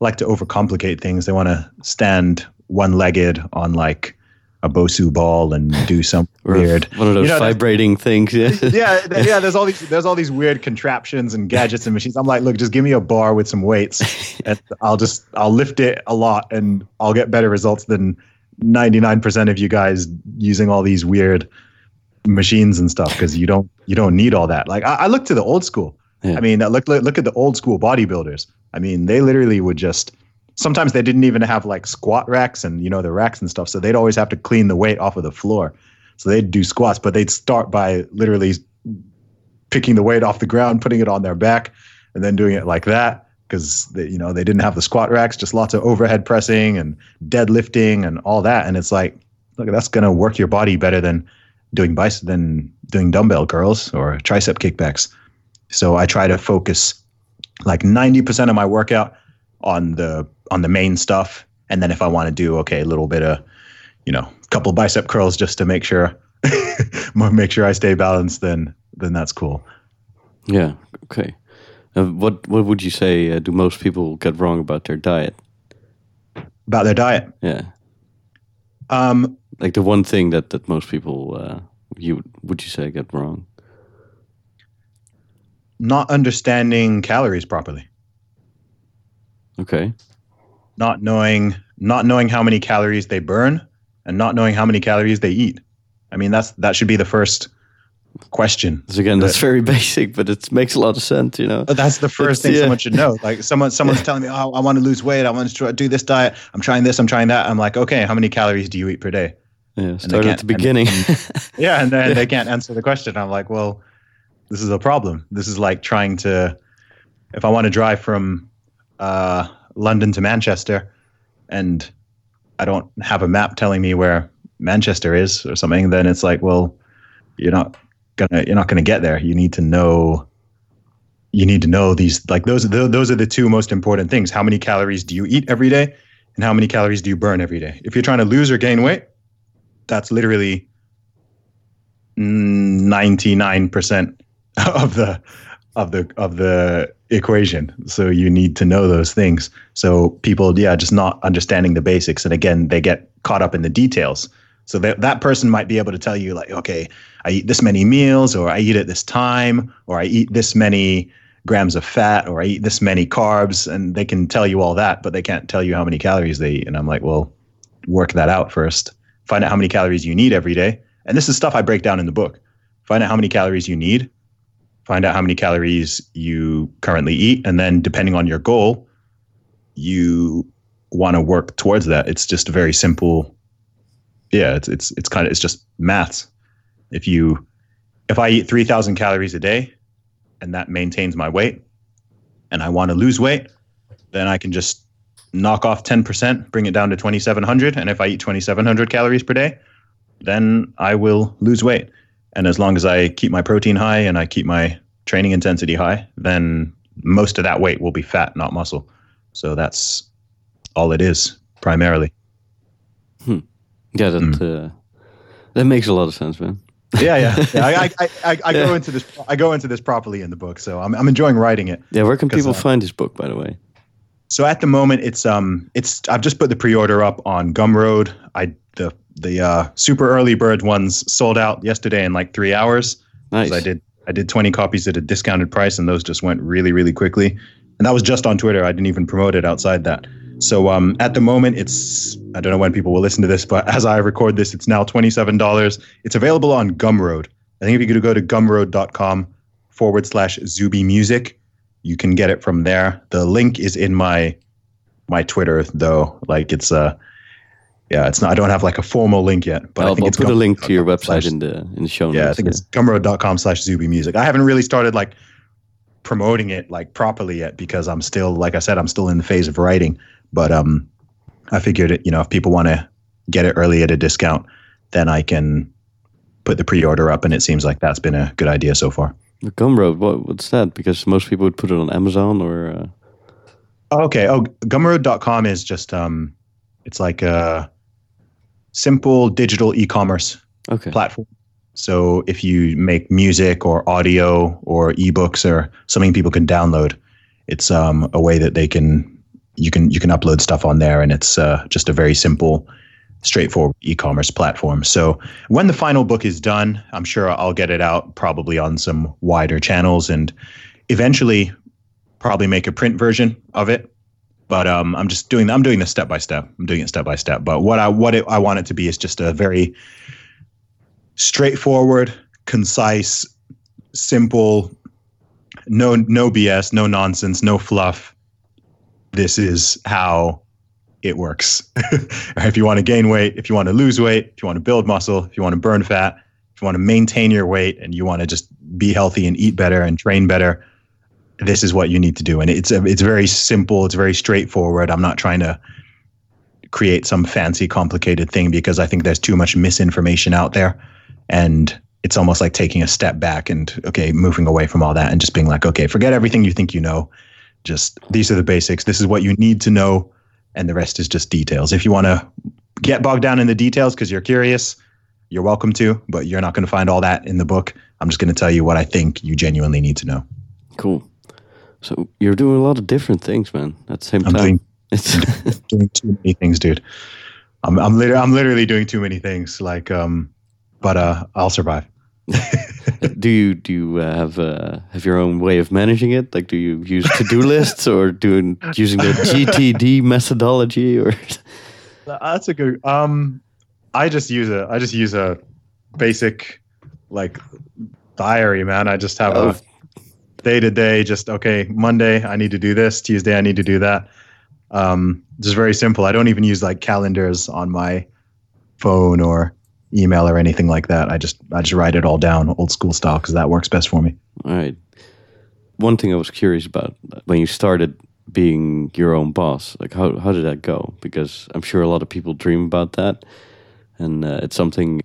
like to overcomplicate things. They want to stand one-legged on like a Bosu ball and do some weird. one of those You know, vibrating things. Yeah, yeah, yeah. There's all these there's all these weird contraptions and gadgets and machines. I'm like, look, just give me a bar with some weights, and I'll just I'll lift it a lot, and I'll get better results than 99% of you guys using all these weird machines and stuff because you don't you don't need all that. Like I, I look to the old school. Yeah. I mean, look, look look at the old school bodybuilders. I mean, they literally would just. Sometimes they didn't even have like squat racks and you know the racks and stuff, so they'd always have to clean the weight off of the floor. So they'd do squats, but they'd start by literally picking the weight off the ground, putting it on their back, and then doing it like that because you know they didn't have the squat racks, just lots of overhead pressing and deadlifting and all that. And it's like, look, that's gonna work your body better than doing bicep than doing dumbbell curls or tricep kickbacks. So I try to focus like ninety percent of my workout on the on the main stuff, and then if I want to do okay, a little bit of you know, a couple bicep curls just to make sure make sure I stay balanced, then then that's cool. yeah. Okay. Uh, what what would you say? Uh, do most people get wrong about their diet? About their diet, Yeah, um, like the one thing that that most people uh, you would you say get wrong? not understanding calories properly, Okay. not knowing not knowing how many calories they burn, and not knowing how many calories they eat. I mean, that's that should be the first question. So again, that's very basic, but it makes a lot of sense. You know. But that's the first It's- thing yeah. someone should know. Like someone, someone's telling me, "Oh, I want to lose weight. I want to do this diet. I'm trying this. I'm trying that." I'm like, "Okay, how many calories do you eat per day?" Yeah. Start at the beginning. Yeah, and then they can't answer the question. I'm like, "Well, this is a problem. This is like trying to, if I want to drive from uh, London to Manchester, and I don't have a map telling me where Manchester is or something, then it's like, well, you're not gonna you're not gonna get there. You need to know. You need to know these like those those are the two most important things. How many calories do you eat every day, and how many calories do you burn every day? If you're trying to lose or gain weight, that's literally ninety nine percent of the of the of the equation. So you need to know those things. So people, yeah, just not understanding the basics, and again, they get caught up in the details. So that that person might be able to tell you like, okay, I eat this many meals, or I eat at this time, or I eat this many grams of fat, or I eat this many carbs, and they can tell you all that, but they can't tell you how many calories they eat. And I'm like, well, work that out first. Find out how many calories you need every day. And this is stuff I break down in the book. Find out how many calories you need. Find out how many calories you currently eat. And then, depending on your goal, you want to work towards that. It's just a very simple. Yeah, it's it's it's kind of it's just maths. If you if I eat three thousand calories a day, and that maintains my weight, and I want to lose weight, then I can just knock off ten percent, bring it down to twenty seven hundred, and if I eat twenty seven hundred calories per day, then I will lose weight. And as long as I keep my protein high and I keep my training intensity high, then most of that weight will be fat, not muscle. So that's all it is primarily. Hmm. Yeah, that mm. uh, that makes a lot of sense, man. Yeah, yeah. yeah I, I, I, I go into this. I go into this properly in the book, so I'm, I'm enjoying writing it. Yeah, where can people uh, find this book, by the way? So at the moment, it's um, it's I've just put the pre-order up on Gumroad. I the the uh, super early bird ones sold out yesterday in like three hours. Nice. I did I did 20 copies at a discounted price, and those just went really really quickly. And that was just on Twitter. I didn't even promote it outside that. So um, at the moment, it's I don't know when people will listen to this, but as I record this, it's now twenty seven dollars. It's available on Gumroad. I think if you could go to gumroad.com forward slash Zuby Music, you can get it from there. The link is in my my Twitter though. Like it's uh yeah, it's not. I don't have like a formal link yet, but I'll, I think I'll it's put a link to your website slash, in the in the show notes. Yeah, I think yeah. it's gumroad.com slash Zuby Music. I haven't really started like promoting it like properly yet because I'm still, like I said, I'm still in the phase of writing. But um, I figured it, you know, if people want to get it early at a discount, then I can put the pre-order up, and it seems like that's been a good idea so far. The Gumroad, what, what's that? Because most people would put it on Amazon or. Uh... Oh, okay. Oh, Gumroad.com is just um, it's like a simple digital e-commerce okay. platform. So if you make music or audio or ebooks or something people can download, it's um, a way that they can you can you can upload stuff on there, and it's uh, just a very simple, straightforward e-commerce platform. So when the final book is done, I'm sure I'll get it out probably on some wider channels, and eventually probably make a print version of it. But um, I'm just doing I'm doing this step by step. I'm doing it step by step. But what I what it, I want it to be is just a very straightforward, concise, simple, no no BS, no nonsense, no fluff. This is how it works. if you want to gain weight, if you want to lose weight, if you want to build muscle, if you want to burn fat, if you want to maintain your weight and you want to just be healthy and eat better and train better, this is what you need to do. And it's a, it's very simple, it's very straightforward. I'm not trying to create some fancy complicated thing because I think there's too much misinformation out there and it's almost like taking a step back and okay moving away from all that and just being like okay forget everything you think you know just these are the basics. This is what you need to know and the rest is just details. If you want to get bogged down in the details because you're curious you're welcome to but you're not going to find all that in the book. I'm just going to tell you what i think you genuinely need to know. Cool. So you're doing a lot of different things man at the same I'm time. doing, it's doing too many things dude. I'm I'm, literally, I'm literally doing too many things like um but uh, I'll survive. Do you do you uh, have uh, have your own way of managing it? Like, do you use to do lists or doing using the GTD methodology or? That's a good. Um, I just use a I just use a basic like diary, man. I just have oh. a day to day. Just okay. Monday, I need to do this. Tuesday, I need to do that. Um, just very simple. I don't even use like calendars on my phone or email or anything like that. I just I just write it all down old school style because that works best for me. All right. One thing I was curious about when you started being your own boss, like how how did that go? Because I'm sure a lot of people dream about that, and uh, it's something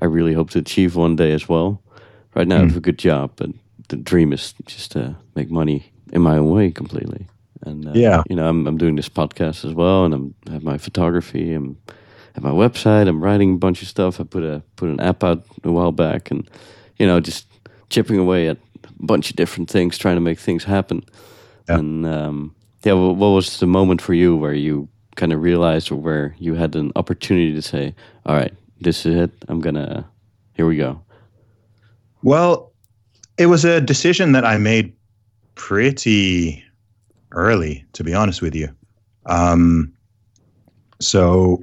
I really hope to achieve one day as well. Right now, mm. I have hmm. a good job, but the dream is just to make money in my own way completely. And uh, yeah, you know, I'm I'm doing this podcast as well, and I'm I have my photography and at my website. I'm writing a bunch of stuff. I put a put an app out a while back, and you know, just chipping away at a bunch of different things, trying to make things happen. Yeah. And um, yeah, what, what was the moment for you where you kind of realized, or where you had an opportunity to say, "All right, this is it. I'm gonna. Here we go." Well, it was a decision that I made pretty early, to be honest with you. Um, so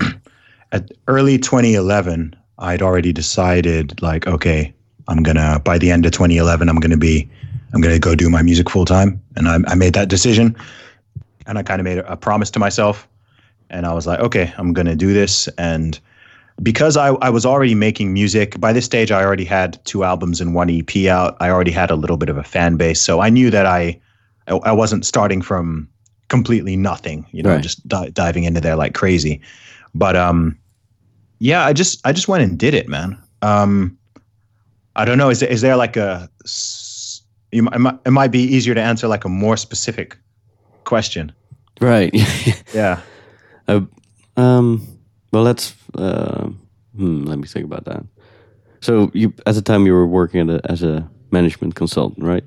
at early 2011, I'd already decided like, okay, I'm gonna by the end of 2011, I'm gonna be, I'm gonna go do my music full time, and I, I made that decision. and I kind of made a, a promise to myself, and I was like, okay, I'm gonna do this, and because I, I was already making music by this stage i already had two albums and one ep out. I already had a little bit of a fan base. So i knew that i i, I wasn't starting from completely nothing you know Right. just di- diving into there like crazy but um yeah i just i just went and did it man um i don't know is, there- is there like a you, might- it, might, it might be easier to answer like a more specific question Right. yeah um. Well, let's. Uh, hmm, let me think about that. So you, at the time, you were working at a, as a management consultant, right?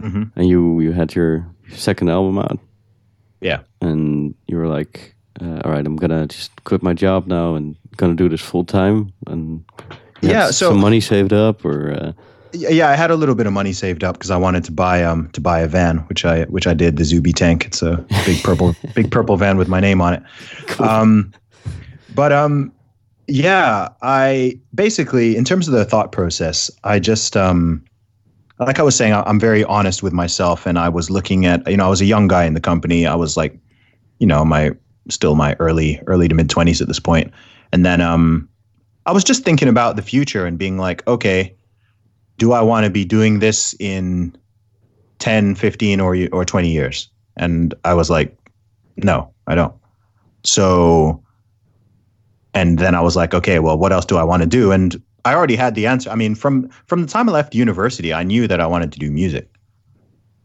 hmm And you you had your second album out, yeah and you were like, uh, "All right, I'm gonna just quit my job now and gonna do this full time." And Yeah, so- some money saved up, or uh, Yeah, I had a little bit of money saved up because I wanted to buy um to buy a van, which I which I did the Zuby tank. It's a big purple big purple van with my name on it. Um, but um, yeah, I basically in terms of the thought process, I just um, like I was saying, I'm very honest with myself, and I was looking at you know I was a young guy in the company. I was like, you know, my still my early early to mid twenties at this point, and then um, I was just thinking about the future and being like, okay do I want to be doing this in 10, 15 or or 20 years? And I was like, no, I don't. So and then I was like, okay, well, what else do I want to do? And I already had the answer. I mean, from from the time I left university, I knew that I wanted to do music.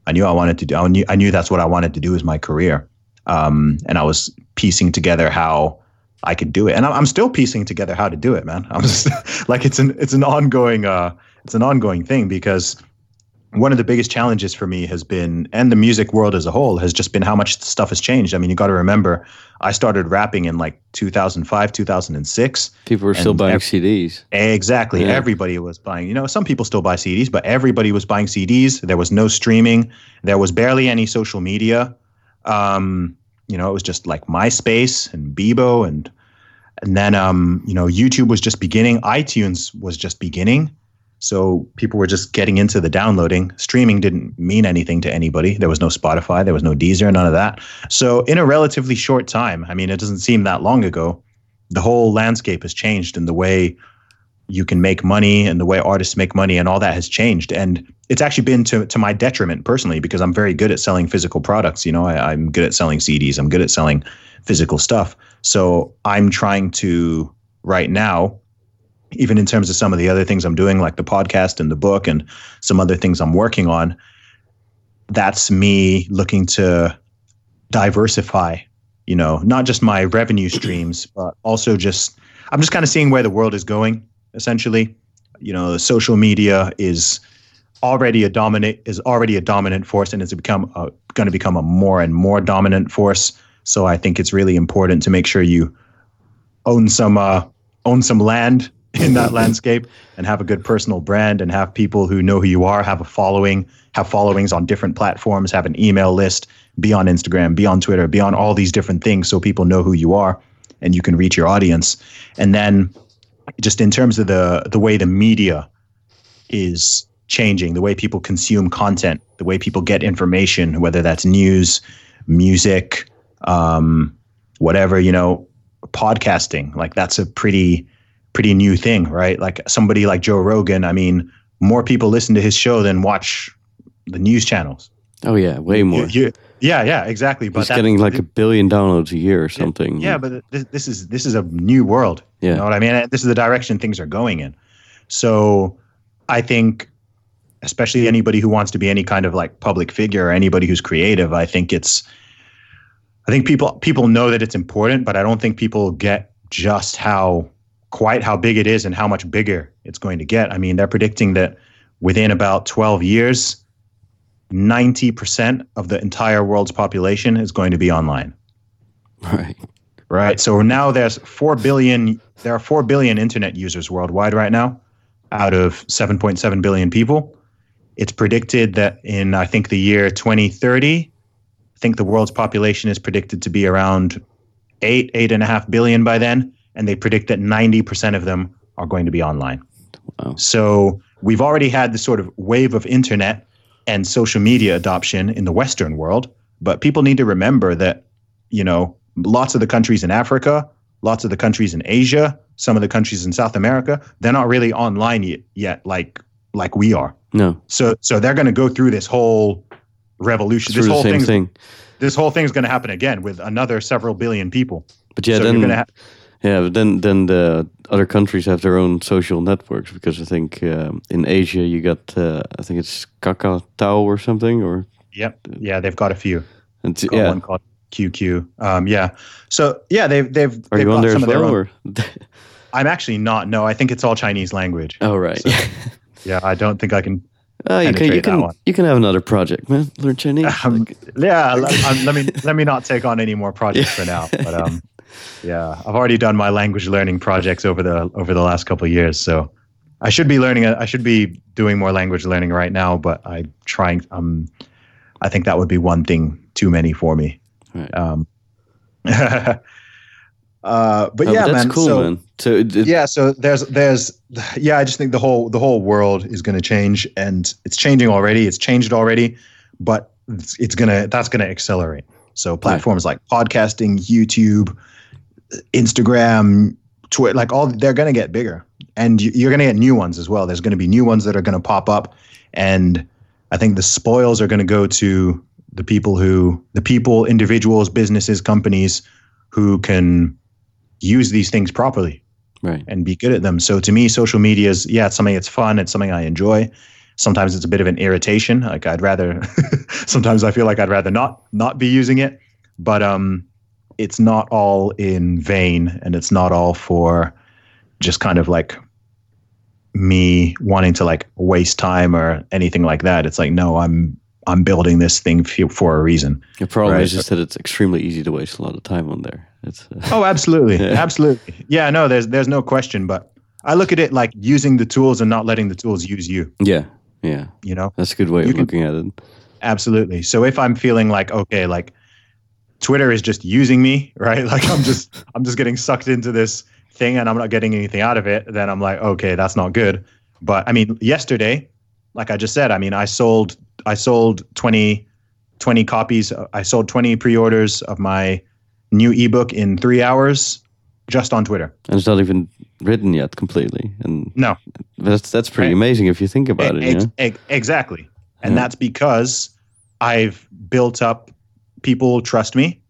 I knew I wanted to do. I knew, I knew that's what I wanted to do as my career. Um, and I was piecing together how I could do it, and I'm, I'm still piecing together how to do it, man. I'm just like it's an it's an ongoing uh, it's an ongoing thing because one of the biggest challenges for me has been, and the music world as a whole has just been how much stuff has changed. I mean, you got to remember, I started rapping in like 2005, 2006. people were still buying ev- CDs. Exactly. Yeah. Everybody was buying. You know, some people still buy CDs, but everybody was buying CDs. There was no streaming. There was barely any social media. Um, you know, it was just like MySpace and Bebo and and then um, you know, YouTube was just beginning. iTunes was just beginning. So people were just getting into the downloading. Streaming didn't mean anything to anybody. There was no Spotify, there was no Deezer, none of that. So in a relatively short time, I mean, it doesn't seem that long ago, the whole landscape has changed in the way you can make money and the way artists make money and all that has changed. And it's actually been to, to my detriment personally because i'm very good at selling physical products. You know I, i'm good at selling cds i'm good at selling physical stuff. So i'm trying to right now even in terms of some of the other things i'm doing like the podcast and the book and some other things i'm working on that's me looking to diversify you know not just my revenue streams but also just i'm just kind of seeing where the world is going essentially. You know social media is already a dominant is already a dominant force and it's become going to become a more and more dominant force. So i think it's really important to make sure you own some uh, own some land in that landscape and have a good personal brand and have people who know who you are have a following have followings on different platforms have an email list be on instagram be on twitter be on all these different things so people know who you are and you can reach your audience. And then just in terms of the the way the media is changing, the way people consume content, the way people get information, whether that's news, music, um, whatever, you know, podcasting, like that's a pretty pretty new thing, right? Like somebody like Joe Rogan, I mean, more people listen to his show than watch the news channels. Oh yeah, way more. You- you- yeah, yeah, exactly. But He's that- getting like a billion downloads a year or something. Yeah, but this, this is this is a new world. Yeah. You know what I mean? This is the direction things are going in. So I think especially anybody who wants to be any kind of like public figure or anybody who's creative, I think it's I think people people know that it's important, but I don't think people get just how quite how big it is and how much bigger it's going to get. I mean, they're predicting that within about 12 years 90% of the entire world's population is going to be online right. right? So now there's four billion. There are four billion internet users worldwide right now, out of 7.7 billion people. It's predicted that in I think the year 2030, I think the world's population is predicted to be around eight, eight and a half billion by then, and they predict that 90 percent of them are going to be online. Wow. So we've already had this sort of wave of internet and social media adoption in the Western world, But people need to remember that, you know, lots of the countries in Africa, lots of the countries in Asia, some of the countries in South America, they're not really online yet, yet like like we are. No, So so they're going to go through this whole revolution. through this whole thing. this whole thing's going to happen again with another several billion people. But yeah, so then you're going to ha- yeah, but then then the other countries have their own social networks because I think um, in Asia you got uh, I think it's Kakao or something or Yep. Yeah, they've got a few. Got yeah. one called QQ. Um, yeah. So yeah, they've they've Are they've you on there some as of their well? I'm actually not. No, I think it's all Chinese language. oh right. Yeah, I don't think I can. Oh, you can you can one. you can have another project, man. Learn Chinese. Um, like, yeah, let, um, let me let me not take on any more projects for now. But um, yeah, I've already done my language learning projects over the over the last couple of years. So I should be learning. I should be doing more language learning right now. But I'm trying. Um, I think that would be one thing too many for me. Right. Um, uh, but oh, yeah, but that's man. cool, so, man. So it, it- yeah so there's there's yeah i just think the whole the whole world is going to change and it's changing already it's changed already but it's, it's gonna that's gonna accelerate so platforms like podcasting youtube instagram twitter like all they're gonna get bigger and you- you're gonna get new ones as well there's gonna be new ones that are gonna pop up and i think the spoils are gonna go to the people who the people individuals businesses companies who can use these things properly right. and be good at them. So to me, social media is yeah, it's something that's fun. It's something I enjoy. Sometimes it's a bit of an irritation. Like I'd rather. sometimes I feel like I'd rather not not be using it. But um, it's not all in vain, and it's not all for just kind of like me wanting to like waste time or anything like that. It's like no, I'm I'm building this thing for a reason. The problem Right. is just that it's extremely easy to waste a lot of time on there. It's uh, Oh, absolutely, Yeah. absolutely. Yeah, no, there's there's no question. But I look at it like using the tools and not letting the tools use you. yeah, yeah. You know, That's a good way You of can- looking at it. absolutely. So if I'm feeling like okay, like Twitter is just using me, right? Like I'm just I'm just getting sucked into this thing and I'm not getting anything out of it, then I'm like, okay, that's not good. But I mean, yesterday, like I just said, I mean, I sold I sold 20 20 copies. I sold 20 pre-orders of my new ebook in 3 hours just on Twitter. And it's not even written yet completely. And No. that's that's pretty Right. amazing if you think about it. Ex- Yeah? ex- exactly. And Yeah. that's because I've built up people trust me.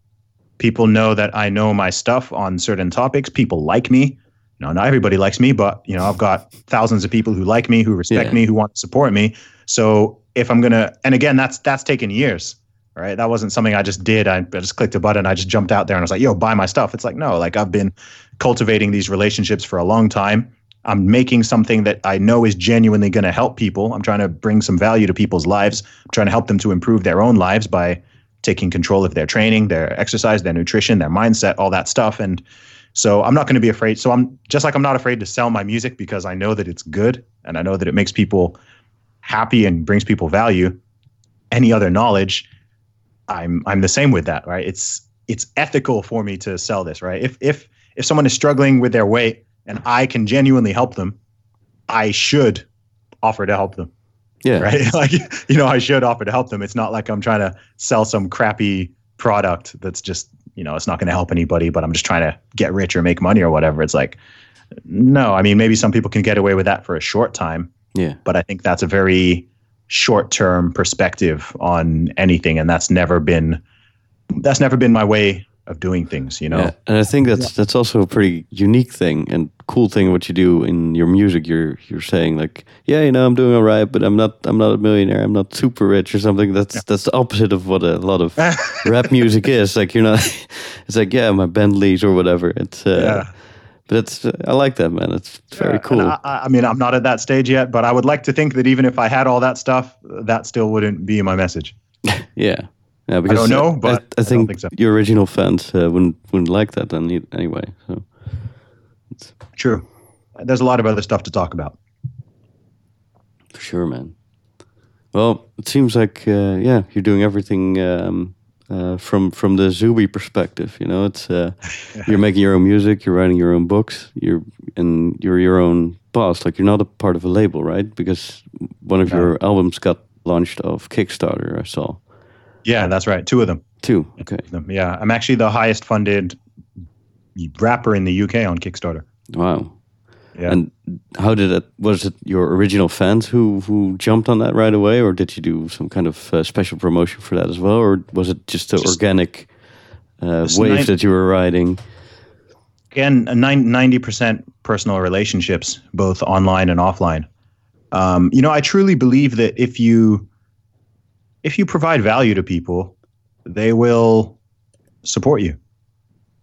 People know that I know my stuff on certain topics. People like me. You know, not everybody likes me, but you know, I've got thousands of people who like me, who respect Yeah. me, who want to support me. So if I'm gonna, and again, that's that's taken years, right? That wasn't something I just did. I, I just clicked a button. I just jumped out there and I was like, "Yo, buy my stuff." It's like no, like I've been cultivating these relationships for a long time. I'm making something that I know is genuinely going to help people. I'm trying to bring some value to people's lives. I'm trying to help them to improve their own lives by taking control of their training, their exercise, their nutrition, their mindset, all that stuff. And so I'm not going to be afraid. So I'm just like I'm not afraid to sell my music because I know that it's good and I know that it makes people happy and brings people value. Any other knowledge, I'm I'm the same with that, right? It's it's ethical for me to sell this, right? If if if someone is struggling with their weight and I can genuinely help them, I should offer to help them, yeah. right? like you know, I should offer to help them. It's not like I'm trying to sell some crappy product that's just you know it's not going to help anybody, but I'm just trying to get rich or make money or whatever. It's like no, I mean maybe some people can get away with that for a short time, Yeah. but I think that's a very short term perspective on anything, and that's never been that's never been my way of doing things. You know, Yeah, and I think that's that's also a pretty unique thing and cool thing what you do in your music. You're you're saying like, yeah, you know, I'm doing all right, but I'm not I'm not a millionaire. I'm not super rich or something. That's that's the opposite of what a lot of rap music is. Like you're not. It's like yeah, my Bentleys or whatever. It's uh, Yeah. but it's I like that man. It's very Yeah, cool. I, I mean, I'm not at that stage yet, but I would like to think that even if I had all that stuff, that still wouldn't be my message. yeah. Yeah, because I don't know, I- but I, I think, think so. your original fans uh, wouldn't wouldn't like that then anyway. So True. There's a lot of other stuff to talk about. For sure, man. Well, it seems like uh, yeah, you're doing everything um, uh, from from the Zuby perspective. You know, it's uh, you're making your own music, you're writing your own books, you're and you're your own boss. Like you're not a part of a label, right? Because one of No. your albums got launched off Kickstarter. I saw. Yeah, that's right. Two of them. Two. Okay. them. Yeah, I'm actually the highest funded rapper in the UK on Kickstarter. Wow. Yeah. And how did it? Was it your original fans who who jumped on that right away, or did you do some kind of uh, special promotion for that as well, or was it just the Just- organic uh, wave nine- that you were riding? Again, 90% personal relationships, both online and offline. Um, you know, I truly believe that if you if you provide value to people, they will support you.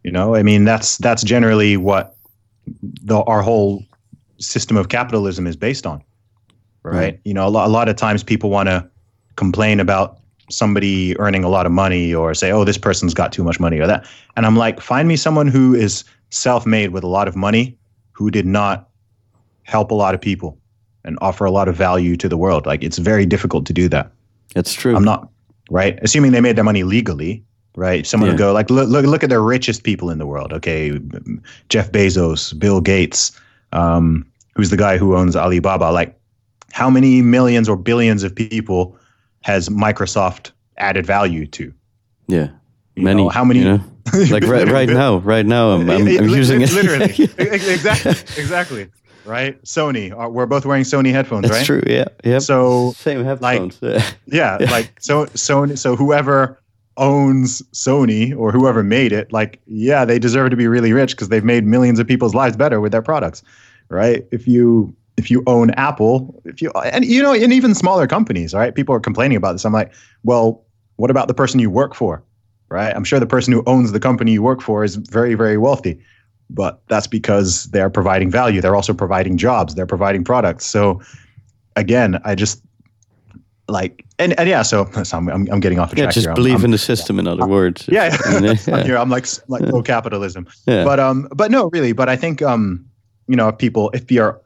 You know, I mean, that's that's generally what the our whole system of capitalism is based on, right? You know, a lot, a lot of times people want to complain about somebody earning a lot of money or say, oh, this person's got too much money or that. And I'm like, find me someone who is self-made with a lot of money, who did not help a lot of people and offer a lot of value to the world. Like it's very difficult to do that. That's true. I'm not right. Assuming they made their money legally, right? Someone would go like, look, look, look at the richest people in the world. Okay, Jeff Bezos, Bill Gates, um, who's the guy who owns Alibaba. Like, how many millions or billions of people has Microsoft added value to? yeah. You Many. know, how many? you know? Like right, right now, right now, I'm, I'm, I'm using it. literally. Exactly, exactly. Right. Sony. Uh, We're both wearing Sony headphones, That's right? true. Yeah. Yeah. So Same headphones. yeah. Yeah, like so Sony so whoever owns Sony or whoever made it, like yeah, they deserve to be really rich because they've made millions of people's lives better with their products. Right? If you if you own Apple, if you and you know, and even smaller companies, right? People are complaining about this. I'm like, well, what about the person you work for? Right? I'm sure the person who owns the company you work for is very, very wealthy. But that's because they're providing value. They're also providing jobs. They're providing products. So again, I just like and, and yeah. So, so I'm, I'm I'm getting off the Yeah, track just here. Believe I'm- in the system. In other words. yeah, mean, I'm here. I'm like like pro capitalism. Yeah. But um, but no, really. But I think um, you know, if people, if you're,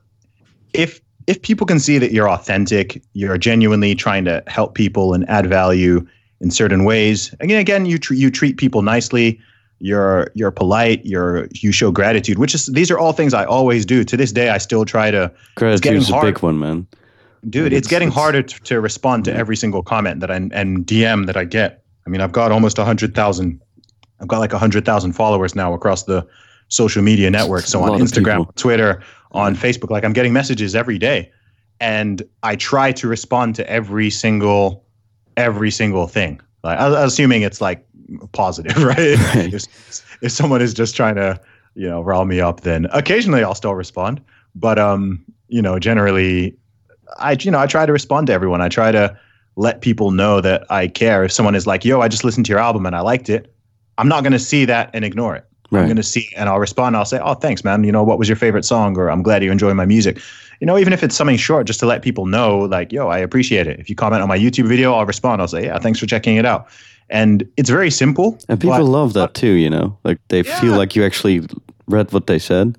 if if people can see that you're authentic, you're genuinely trying to help people and add value in certain ways. Again, again, you tr- you treat people nicely. You're you're polite. You're you show gratitude, which is these are all things I always do. To this day, I still try to Gratitude's a big one, man. dude Like, it's, getting it's- harder to, to respond to every single comment that I and DM that I get. I mean, I've got almost a hundred thousand. I've got like a hundred thousand followers now across the social media networks. So on Instagram. Twitter, on Facebook, like I'm getting messages every day, and I try to respond to every single, every single thing. Like assuming it's like positive, right? Right. if, if someone is just trying to, you know, rile me up, then occasionally I'll still respond. But um, you know, generally I you know I try to respond to everyone. I try to let people know that I care. If someone is like, "Yo, I just listened to your album and I liked it," I'm not going to see that and ignore it. I'm going to see and I'll respond. I'll say, "Oh, thanks, man. You know, what was your favorite song?" Or "I'm glad you enjoy my music." You know, even if it's something short, just to let people know, like, "Yo, I appreciate it." If you comment on my YouTube video, I'll respond. I'll say, "Yeah, thanks for checking it out." And it's very simple. And people but- love that too, you know. Like they feel like you actually read what they said.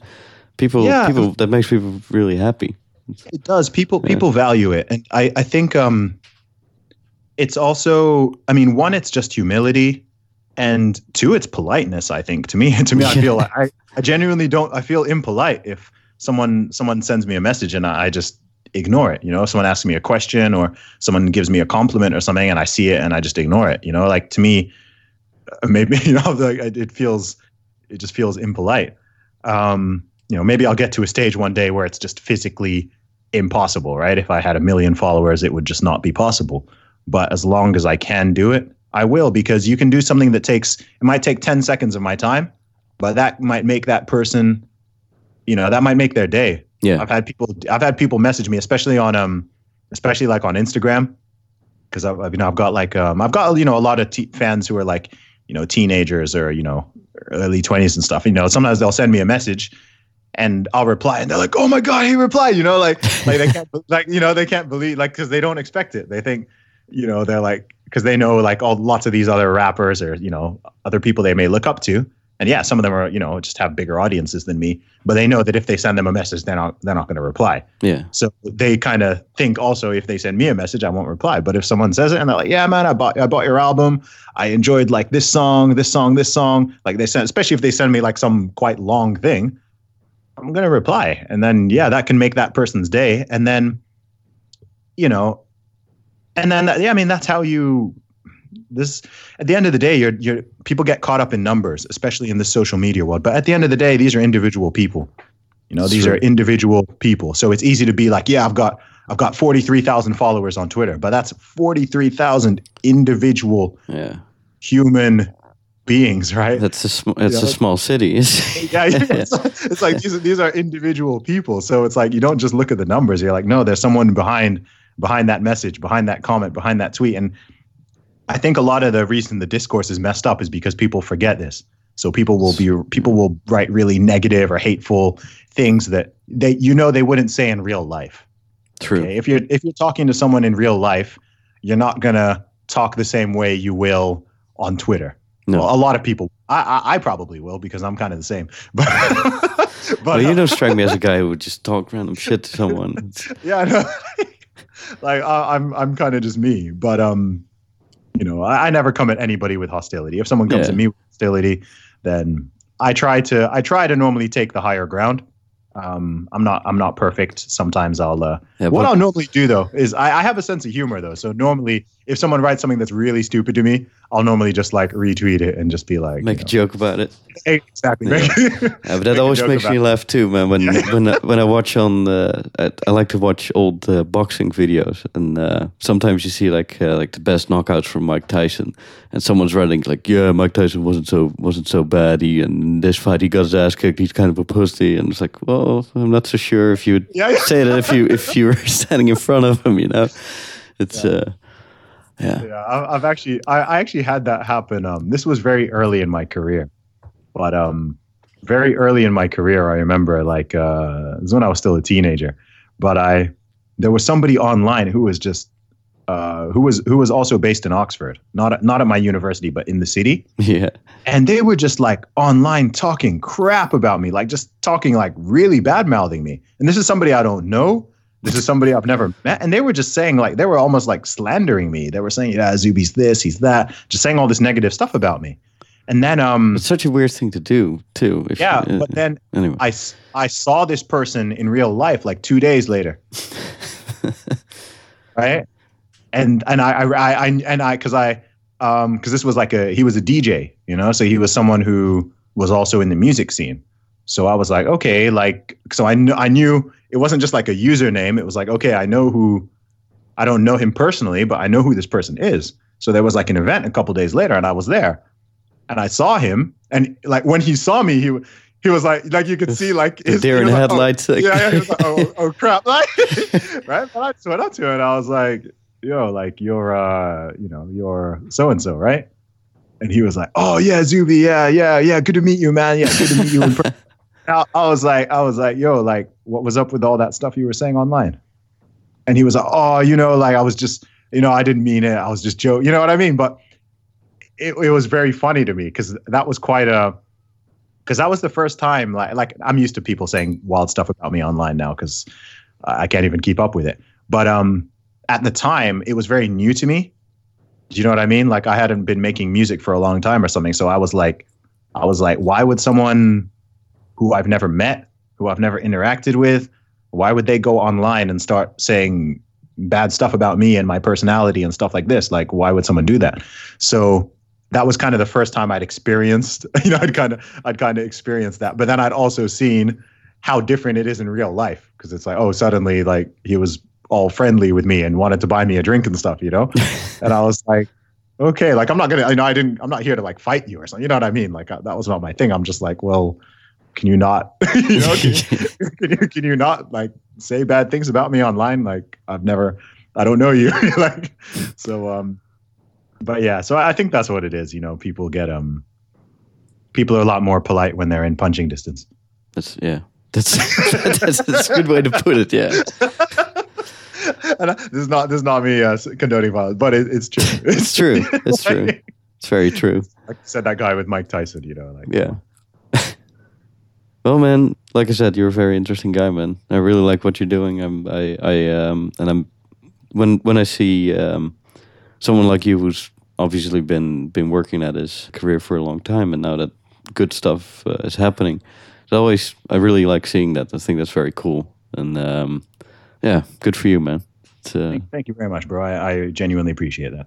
People, Yeah. people, that makes people really happy. It does. People people value it, and I I think um, it's also. I mean, one, it's just humility, and two, it's politeness. I think to me, to me, I feel like I I genuinely don't. I feel impolite if someone someone sends me a message and I, I just ignore it. You know, If someone asks me a question or someone gives me a compliment or something, and I see it and I just ignore it. You know, like to me, uh, maybe you know, like it feels it just feels impolite. Um, you know, maybe I'll get to a stage one day where it's just physically impossible, right? If I had a million followers, it would just not be possible. But as long as I can do it, I will because you can do something that takes it might take 10 seconds of my time, but that might make that person, you know, that might make their day. Yeah. I've had people I've had people message me, especially on um especially like on Instagram because I've, you know I've got like um I've got you know a lot of te- fans who are like you know teenagers or you know early 20s and stuff you know sometimes they'll send me a message and I'll reply and they're like oh my god he replied you know like like they can't like you know they can't believe like cuz they don't expect it they think you know they're like cuz they know like all lots of these other rappers or you know other people they may look up to and yeah some of them are you know just have bigger audiences than me but they know that if they send them a message they're not they're not going to reply Yeah. so they kind of think also if they send me a message, I won't reply. But if someone says it and they're like, "Yeah, man, I bought I bought your album. I enjoyed like this song, this song, this song," like they send, especially if they send me like some quite long thing, I'm gonna reply, and then yeah, that can make that person's day, and then, you know, and then that, yeah, I mean that's how you this at the end of the day, you're you're people get caught up in numbers, especially in the social media world. But at the end of the day, these are individual people. You know, That's these true. are individual people. So it's easy to be like, yeah, I've got I've got forty three thousand followers on Twitter, but that's forty three thousand individual Yeah, human beings, right? that's a sm- it's a small city. yeah, yeah, it's, like, it's like these these are individual people. So it's like you don't just look at the numbers. You're like, no, there's someone behind behind that message, behind that comment, behind that tweet. And I think a lot of the reason the discourse is messed up is because people forget this. So people will be people will write really negative or hateful things that they you know they wouldn't say in real life. True. Okay? If you're if you're talking to someone in real life, you're not gonna talk the same way you will on Twitter. No. Well, a lot of people. I, I I probably will because I'm kind of the same. But but Well, you uh, don't strike me as a guy who would just talk random shit to someone. yeah, I know. like I, I'm I'm kind of just me. But um, you know, I, I never come at anybody with hostility. If someone comes Yeah. at me with hostility, then I try to I try to normally take the higher ground. Um, I'm not I'm not perfect. Sometimes I'll uh, Yeah, what I'll normally do though is I, I have a sense of humor though. So normally, if someone writes something that's really stupid to me, I'll normally just like retweet it and just be like, Make you a joke about it. exactly. Yeah. Yeah, but that always makes me it. laugh too, man. When when I, when I watch on, uh, I, I like to watch old uh, boxing videos, and uh, sometimes you see like uh, like the best knockouts from Mike Tyson, and someone's writing like, "Yeah, Mike Tyson wasn't so wasn't so bad. He in this fight he got his ass kicked. He's kind of a pussy." And it's like, well, I'm not so sure if you would Yeah, yeah. say that if you if you were standing in front of him, you know. It's uh, yeah, Yeah, I- I've actually, I, I actually had that happen. Um, this was very early in my career, but um, very early in my career, I remember like uh, it was when I was still a teenager. But I, there was somebody online who was just, uh, who was who was also based in Oxford, not at, not at my university, but in the city, yeah, and they were just like online talking crap about me, like just talking like really bad mouthing me. And this is somebody I don't know. This is somebody I've never met. And they were just saying like they were almost like slandering me. They were saying, yeah, Zuby's this, he's that, just saying all this negative stuff about me. And then um it's such a weird thing to do too. If, yeah, uh, but then anyway, I, I saw this person in real life like two days later. right? And and I I, I, I and I because I um because this was like a he was a DJ, you know, so he was someone who was also in the music scene. So I was like, okay, like so I knew I knew it wasn't just like a username. It was like, okay, I know who I don't know him personally, but I know who this person is. So there was like an event a couple days later, and I was there, and I saw him, and like when he saw me, he he was like like you could see like the his deer in the like, oh, headlights. like- yeah, yeah. He was like, oh, oh crap, like, right? But I just went up to him and I was like, yo, like you're, uh, you know, you're so and so, right? And he was like, oh yeah, Zuby, yeah, yeah, yeah. Good to meet you, man. Yeah, good to meet you. I, I was like, I was like, yo, like, what was up with all that stuff you were saying online? And he was like, oh, you know, like I was just, you know, I didn't mean it. I was just joking. You know what I mean? But it, it was very funny to me because that was quite a because that was the first time like like I'm used to people saying wild stuff about me online now because I can't even keep up with it. But um, at the time, it was very new to me. Do you know what I mean? Like I hadn't been making music for a long time or something, so I was like, I was like, why would someone who I've never met, who I've never interacted with, why would they go online and start saying bad stuff about me and my personality and stuff like this? Like, why would someone do that? So that was kind of the first time I'd experienced, you know, I'd kind of, I'd kind of experienced that. But then I'd also seen how different it is in real life because it's like, oh, suddenly like he was all friendly with me and wanted to buy me a drink and stuff, you know. and I was like, okay, like I'm not gonna, you know, I didn't, I'm not here to like fight you or something. You know what I mean? Like uh, that was not my thing. I'm just like, well, can you not, you know, can you, can you, can you not like say bad things about me online? Like I've never, I don't know you, like, so um but yeah, so I think that's what it is. You know, people get um, people are a lot more polite when they're in punching distance. That's yeah. That's that's, that's a good way to put it. Yeah. and I, this is not this is not me uh, condoning violence, but it, it's true. It's true. It's true. It's very true. Like I said, that guy with Mike Tyson. You know, like Yeah. Well, man, like I said, you're a very interesting guy, man. I really like what you're doing. I'm, I, I, um, and I'm when when I see um, someone like you who's obviously been been working at his career for a long time, and now that good stuff uh, is happening, it's always I really like seeing that. I think that's very cool, and um, yeah, good for you, man. Uh, Thank, thank you very much, bro. I, I genuinely appreciate that.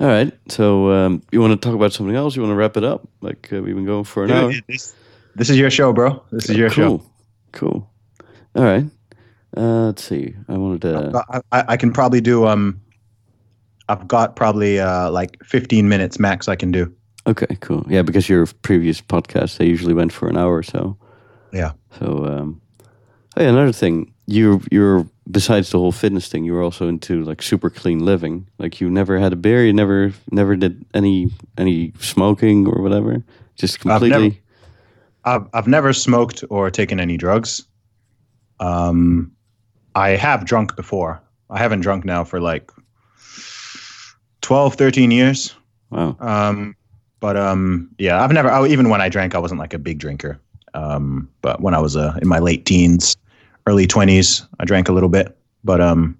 All right. So um, you want to talk about something else? You want to wrap it up? Like uh, we've been going for an hour. This, this is your show, bro. This is your cool. show. Cool. All right. Uh, let's see. I wanted to. I, I, I can probably do um. I've got probably uh like 15 minutes max. I can do. Okay, cool. Yeah, because your previous podcast, they usually went for an hour or so. Yeah. So, um, oh yeah, another thing, you you're besides the whole fitness thing, you were also into like super clean living. Like you never had a beer, you never never did any any smoking or whatever. Just completely. I've I've never smoked or taken any drugs. Um, I have drunk before. I haven't drunk now for like 12, 13 years. Wow. Um, but um, yeah, I've never. I, even when I drank, I wasn't like a big drinker. Um, but when I was uh, in my late teens, early twenties, I drank a little bit. But um,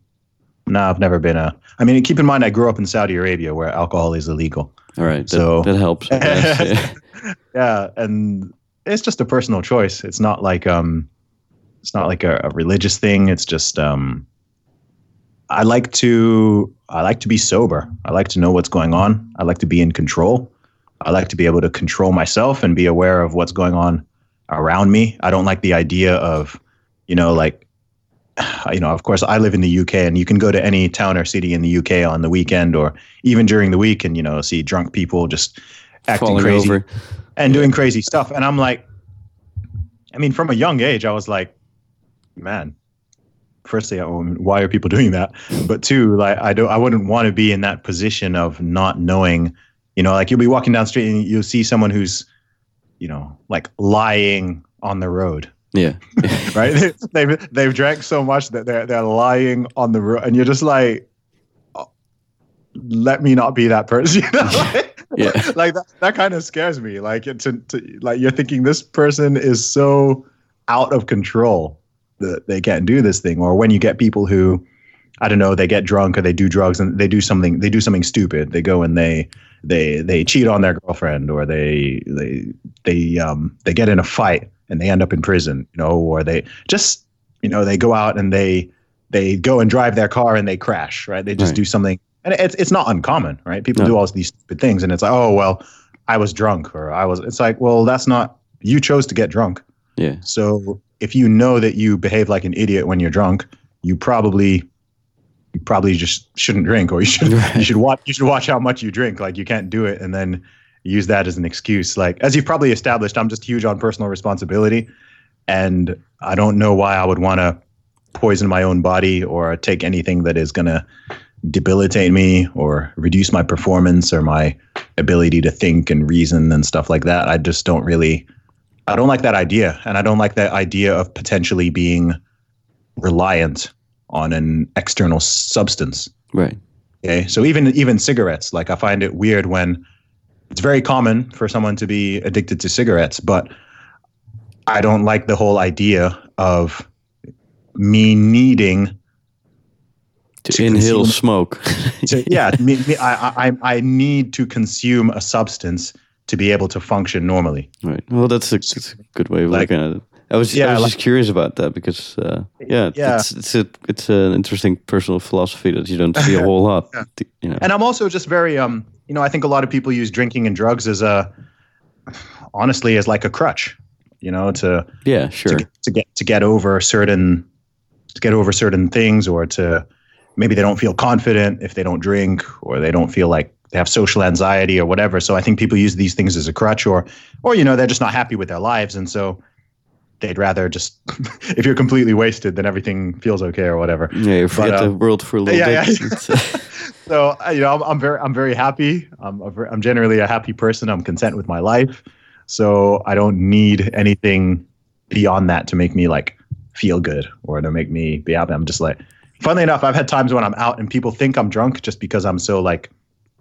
no, I've never been a. I mean, keep in mind, I grew up in Saudi Arabia, where alcohol is illegal. All right. That, So- that helps. Yeah. yeah, and it's just a personal choice. It's not like um, it's not like a, a religious thing. It's just um, I like to I like to be sober. I like to know what's going on. I like to be in control. I like to be able to control myself and be aware of what's going on around me. I don't like the idea of, you know, like, you know, of course, I live in the UK, and you can go to any town or city in the UK on the weekend or even during the week, and you know, see drunk people just acting Falling crazy over. And doing crazy stuff. And I'm like, I mean, from a young age, I was like, man, firstly, why are people doing that? But two, like, I don't, I wouldn't want to be in that position of not knowing, you know, like you'll be walking down the street and you'll see someone who's, you know, like lying on the road. Yeah. Right? they've they've drank so much that they're they're lying on the road, and you're just like, oh, let me not be that person. You know? Like- Yeah. like that, that kind of scares me like to, to like you're thinking this person is so out of control that they can't do this thing or when you get people who i don't know they get drunk or they do drugs and they do something they do something stupid they go and they they they cheat on their girlfriend or they they they um they get in a fight and they end up in prison you know or they just you know they go out and they they go and drive their car and they crash right they just Right. do something and it's it's not uncommon right people No. do all these stupid things and it's like oh well i was drunk or i was it's like well that's not you chose to get drunk Yeah. so if you know that you behave like an idiot when you're drunk you probably you probably just shouldn't drink or you should Right. you should watch you should watch how much you drink like you can't do it and then use that as an excuse like as you've probably established i'm just huge on personal responsibility and i don't know why i would want to poison my own body or take anything that is going to debilitate me or reduce my performance or my ability to think and reason and stuff like that. I just don't really i don't like that idea. And i don't like that idea of potentially being reliant on an external substance. Right. Okay, so even even cigarettes, like I find it weird when it's very common for someone to be addicted to cigarettes, but I don't like the whole idea of me needing To, To inhale consume- smoke. to yeah, me, me, I, I I need to consume a substance to be able to function normally. Right. Well, that's a, that's a good way of Like- looking at it. I was, I was like- just curious about that because, uh, yeah, Yeah. it's it's a it's an interesting personal philosophy that you don't see a whole lot. Yeah. You know. And I'm also just very um, you know, I think a lot of people use drinking and drugs as a honestly as like a crutch, you know, to Yeah, sure. to to get to get over certain to get over certain things or to maybe they don't feel confident if they don't drink or they don't feel like they have social anxiety or whatever. So i think people use these things as a crutch or or you know they're just not happy with their lives. And so they'd rather just if you're completely wasted then everything feels okay or whatever. Yeah, you forget uh, the world for a little yeah, bit. yeah. Uh, so uh, you know I'm, I'm very i'm very happy. I'm, I'm generally a happy person. I'm content with my life. So i don't need anything beyond that to make me like feel good or to make me be happy. I'm just like funnily enough i've had times when i'm out and people think i'm drunk just because i'm so like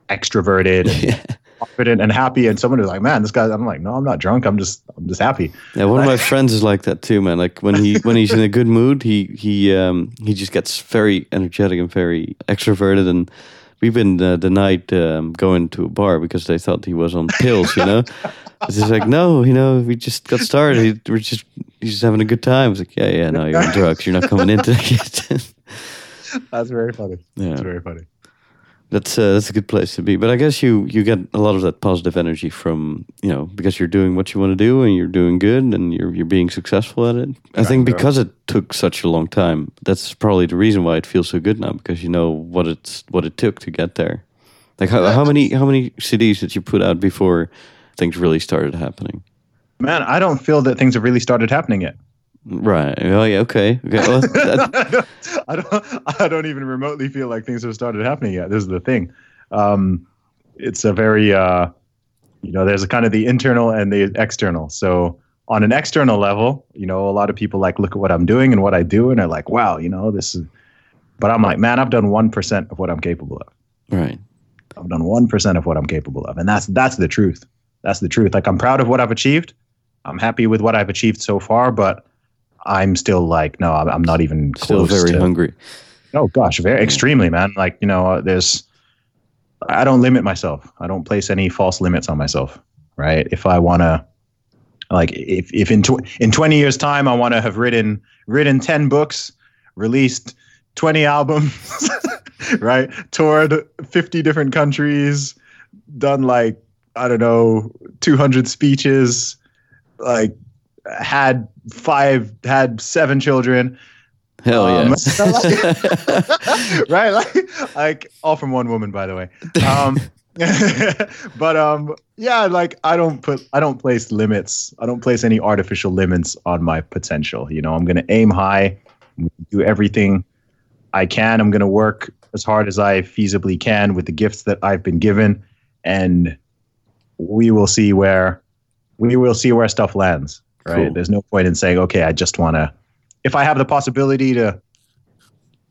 extroverted and yeah. confident and happy and someone is like man this guy i'm like no i'm not drunk i'm just i'm just happy Yeah, one of my friends is like that too, man. Like when he when he's in a good mood, he he um he just gets very energetic and very extroverted. And we've been uh, denied um, going to a bar because they thought he was on pills. You know, it's just like no, you know, we just got started. We're just he's just having a good time. It's like yeah, yeah, no, you're on drugs. You're not coming into it. that's very funny yeah. that's very funny That's uh, that's a good place to be. But I guess you you get a lot of that positive energy from you know because you're doing what you want to do and you're doing good and you're you're being successful at it. I think Right. because it took such a long time, that's probably the reason why it feels so good now because you know what it's what it took to get there. Like how, how many how many CDs did you put out before things really started happening? Man, I don't feel that things have really started happening yet. Right. Oh yeah. Okay. Okay. Well, that, I don't. I don't even remotely feel like things have started happening yet. This is the thing. Um, it's a very, uh, you know, there's a kind of the internal and the external. So on an external level, you know, a lot of people like look at what I'm doing and what I do, and they're like, "Wow, you know, this is." But I'm like, man, I've done one percent of what I'm capable of. right. I've done one percent of what I'm capable of, and that's that's the truth. That's the truth. Like I'm proud of what I've achieved. I'm happy with what I've achieved so far, but I'm still like, no, I'm, I'm not even Still close very to, hungry. Oh gosh, very extremely, man. Like you know, uh, there's. I don't limit myself. I don't place any false limits on myself. Right? If I want to, like, if if in tw- in 20 years' time I want to have written written 10 books, released 20 albums, right? Toured 50 different countries, done like I don't know 200 speeches, like had five had seven children. Hell Um, yeah. right like like all from one woman by the way. Um but um yeah like i don't put i don't place limits. I don't place any artificial limits on my potential. You know i'm going to aim high gonna do everything i can. I'm going to work as hard as i feasibly can with the gifts that i've been given. And we will see where we will see where stuff lands right? Cool. there's no point in saying okay i just want to if i have the possibility to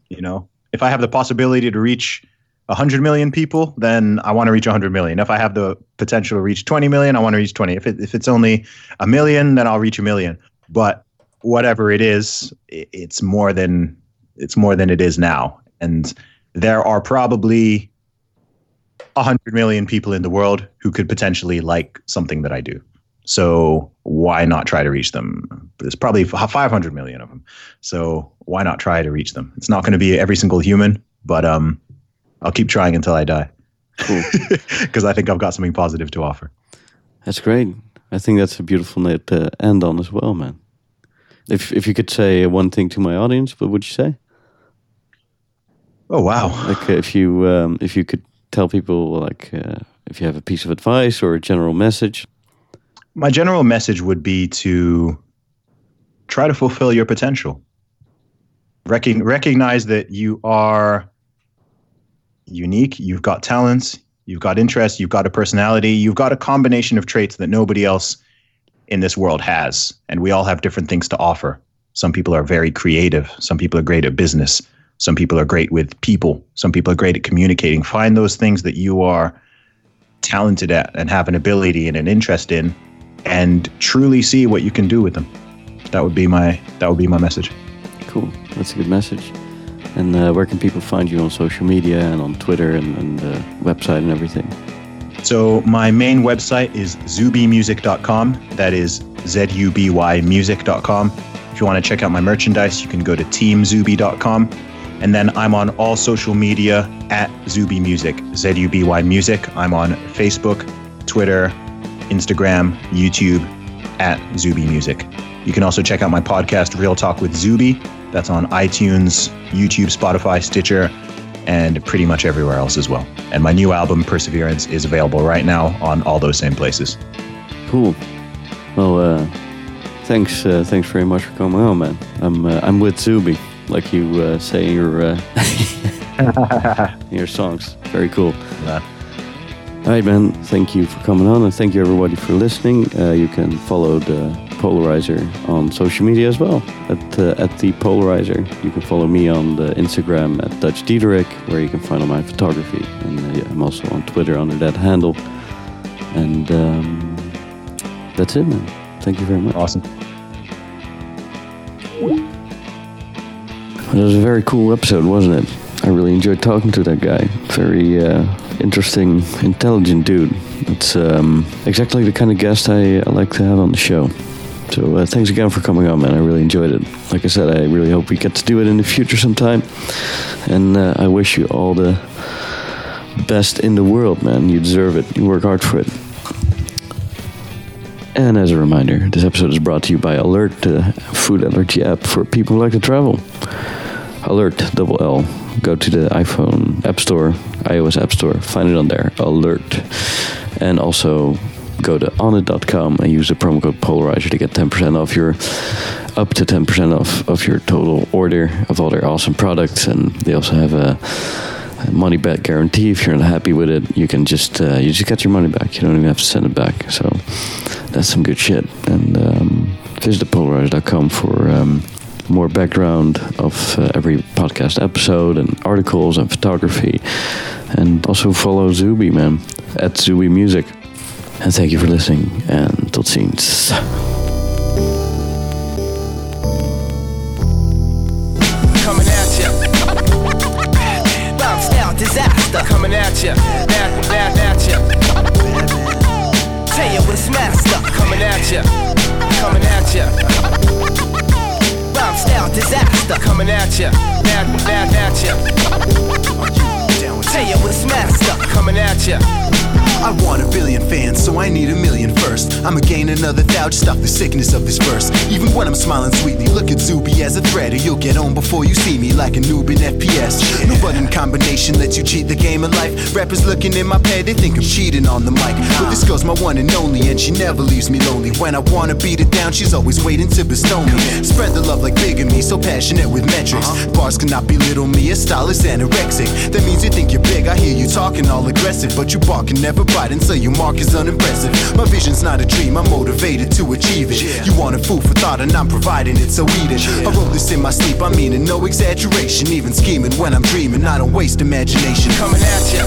you know if i have the possibility to reach 100 million people then i want to reach 100 million. If i have the potential to reach 20 million i want to reach 20 if, it, if it's only a million then i'll reach a million. But whatever it is it's more than it's more than it is now. And there are probably 100 million people in the world who could potentially like something that i do so why not try to reach them? There's probably 500 million of them. So why not try to reach them? It's not going to be every single human, but um, I'll keep trying until I die. Cool. Because I think I've got something positive to offer. That's great. I think that's a beautiful note to end on as well, man. If if you could say one thing to my audience, what would you say? Oh wow! Like uh, if you um, if you could tell people like uh, if you have a piece of advice or a general message. My general message would be to try to fulfill your potential. Recog- recognize that you are unique. You've got talents. You've got interests. You've got a personality. You've got a combination of traits that nobody else in this world has. And we all have different things to offer. Some people are very creative. Some people are great at business. Some people are great with people. Some people are great at communicating. Find those things that you are talented at and have an ability and an interest in and truly see what you can do with them. That would be my that would be my message. Cool. That's a good message. And uh, where can people find you on social media and on Twitter and, and the website and everything? So my main website is zubymusic.com. That is Z U B Y music.com. If you want to check out my merchandise, you can go to teamzuby.com. And then I'm on all social media at Zuby Music, Z U B Y Music. I'm on Facebook, Twitter, Instagram, YouTube at Zuby Music. You can also check out my podcast, Real Talk with Zuby. That's on iTunes, YouTube, Spotify, Stitcher, and pretty much everywhere else as well. And my new album, Perseverance, is available right now on all those same places. Cool. Well, uh, thanks. Uh, thanks very much for coming on, man. I'm uh, I'm with Zuby, like you uh, say in your uh, in your songs. Very cool. Yeah. All right, man. Thank you for coming on, and thank you everybody for listening. Uh, you can follow the Polarizer on social media as well at uh, at the Polarizer. You can follow me on the Instagram at Dutch Diederik, where you can find all my photography, and uh, yeah, I'm also on Twitter under that handle. And um, that's it, man. Thank you very much. Awesome. It was a very cool episode, wasn't it? I really enjoyed talking to that guy. Very uh, interesting, intelligent dude. It's um, exactly the kind of guest I, I like to have on the show. So uh, thanks again for coming on, man. I really enjoyed it. Like I said, I really hope we get to do it in the future sometime. And uh, I wish you all the best in the world, man. You deserve it. You work hard for it. And as a reminder, this episode is brought to you by Allert, the food allergy app for people who like to travel. Allert, double L. Go to the iPhone App Store, iOS App Store, find it on there, Allert. And also go to onnit.com and use the promo code Polarizer to get 10% off your, up to 10% off of your total order of all their awesome products. And they also have a, money back guarantee. If you're not happy with it, you can just uh, you just get your money back. You don't even have to send it back. So that's some good shit. And um, visit polarizer.com for um, more background of uh, every podcast episode and articles and photography. And also follow Zuby, man, at Zuby Music. And thank you for listening. And tot ziens. coming at ya. Bomb style disaster coming at ya. At, at, at ya. Tell you what's master coming at ya. Coming at ya. Style disaster coming at ya. bad, bad at ya. Tell you what's master coming at ya. I want a billion fans, so I need a million first. I'ma gain another thou, just stop the sickness of this verse. Even when I'm smiling sweetly, look at Zuby as a threat, or you'll get on before you see me like a noob in FPS. No button combination lets you cheat the game of life. Rappers looking in my pad, they think I'm cheating on the mic. But this girl's my one and only, and she never leaves me lonely. When I wanna beat it down, she's always waiting to bestow me. Spread the love like bigamy, so passionate with metrics. Uh-huh. Bars cannot belittle me, a style is anorexic. That means you think you're big, I hear you talking all aggressive, but you barking never biting, so your mark is unimpressive. My vision's not a dream, I'm motivated to achieve it. You want a food for thought, and I'm providing it, so eat it. I wrote this in my sleep, I mean it, no exaggeration. Even scheming when I'm dreaming, I don't waste imagination. coming at ya.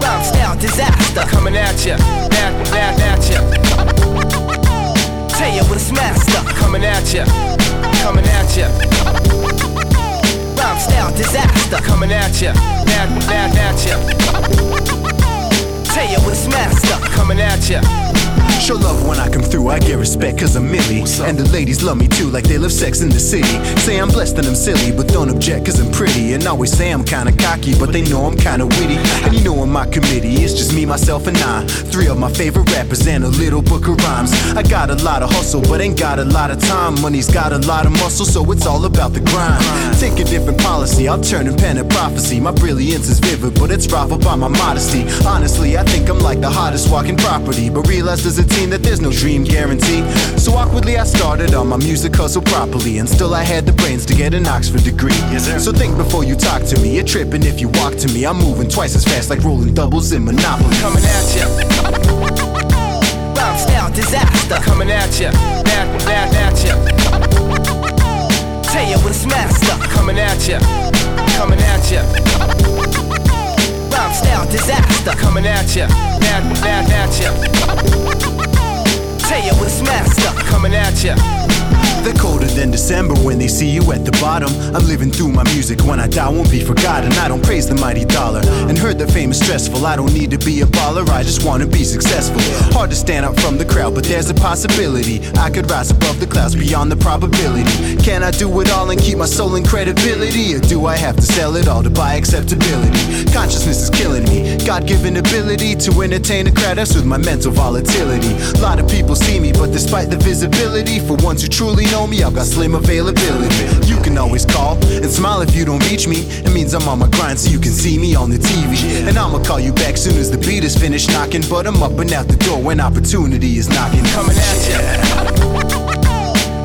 Bomb style disaster coming at ya. At, at, at ya. Tell you what's master coming at ya. Coming at ya. Style disaster coming at ya. At, at, at ya. Tell you what's master coming at ya. Show love when I come through, I get respect cause I'm Millie. And the ladies love me too, like they love sex in the city. Say I'm blessed and I'm silly, but don't object cause I'm pretty. And always say I'm kinda cocky, but they know I'm kinda witty. And you know on my committee, it's just me, myself, and I. Three of my favorite rappers and a little book of rhymes. I got a lot of hustle, but ain't got a lot of time. Money's got a lot of muscle, so it's all about the grind. Take a different policy, I'll turn and pen a prophecy. My brilliance is vivid, but it's rivaled by my modesty. Honestly, I think I'm like the hottest walking property, but realize there's a teen that there's no dream guarantee. So awkwardly, I started on my music hustle properly, and still I had the brains to get an Oxford degree. So think before you talk to me. You're tripping if you walk to me. I'm moving twice as fast, like rolling doubles in Monopoly. coming at ya. Style disaster coming at ya. At, at, at ya. Tell you what's master coming at ya. Coming at ya. Bomb style disaster coming at ya. At, at, at ya. Tell you what's master coming at ya. They're colder than December when they see you at the bottom. I'm living through my music. When I die, won't be forgotten. I don't praise the mighty dollar. And heard that fame is stressful. I don't need to be a baller. I just wanna be successful. Hard to stand out from the crowd, but there's a possibility. I could rise above the clouds beyond the probability. Can I do it all and keep my soul in credibility? Or do I have to sell it all to buy acceptability? Consciousness is killing me. God given ability to entertain a crowd that's with my mental volatility. A lot of people see me, but despite the visibility, for ones who truly know me, I've got slim availability. You can always call and smile if you don't reach me. It means I'm on my grind so you can see me on the TV. And I'ma call you back soon as the beat is finished knocking. But I'm up and out the door when opportunity is knocking. coming at ya.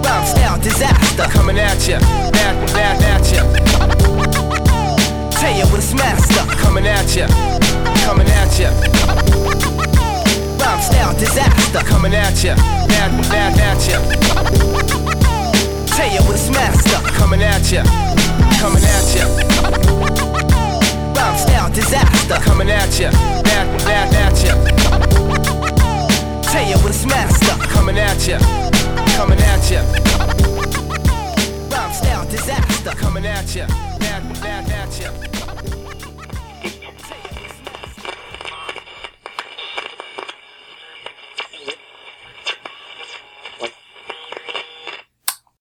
Bomb style disaster coming at ya. Back, back, At, you. Say it with a smash stuff coming at, you. Coming at ya. Roundstown disaster. Coming at ya. Bad and bad at ya. Taya with a smile stuck coming at ya, coming at ya. Bomb style disaster coming at ya, at, at, at ya. Taya with a smile stuck coming at ya, coming at ya. Bomb style disaster coming at ya, at, at, at ya.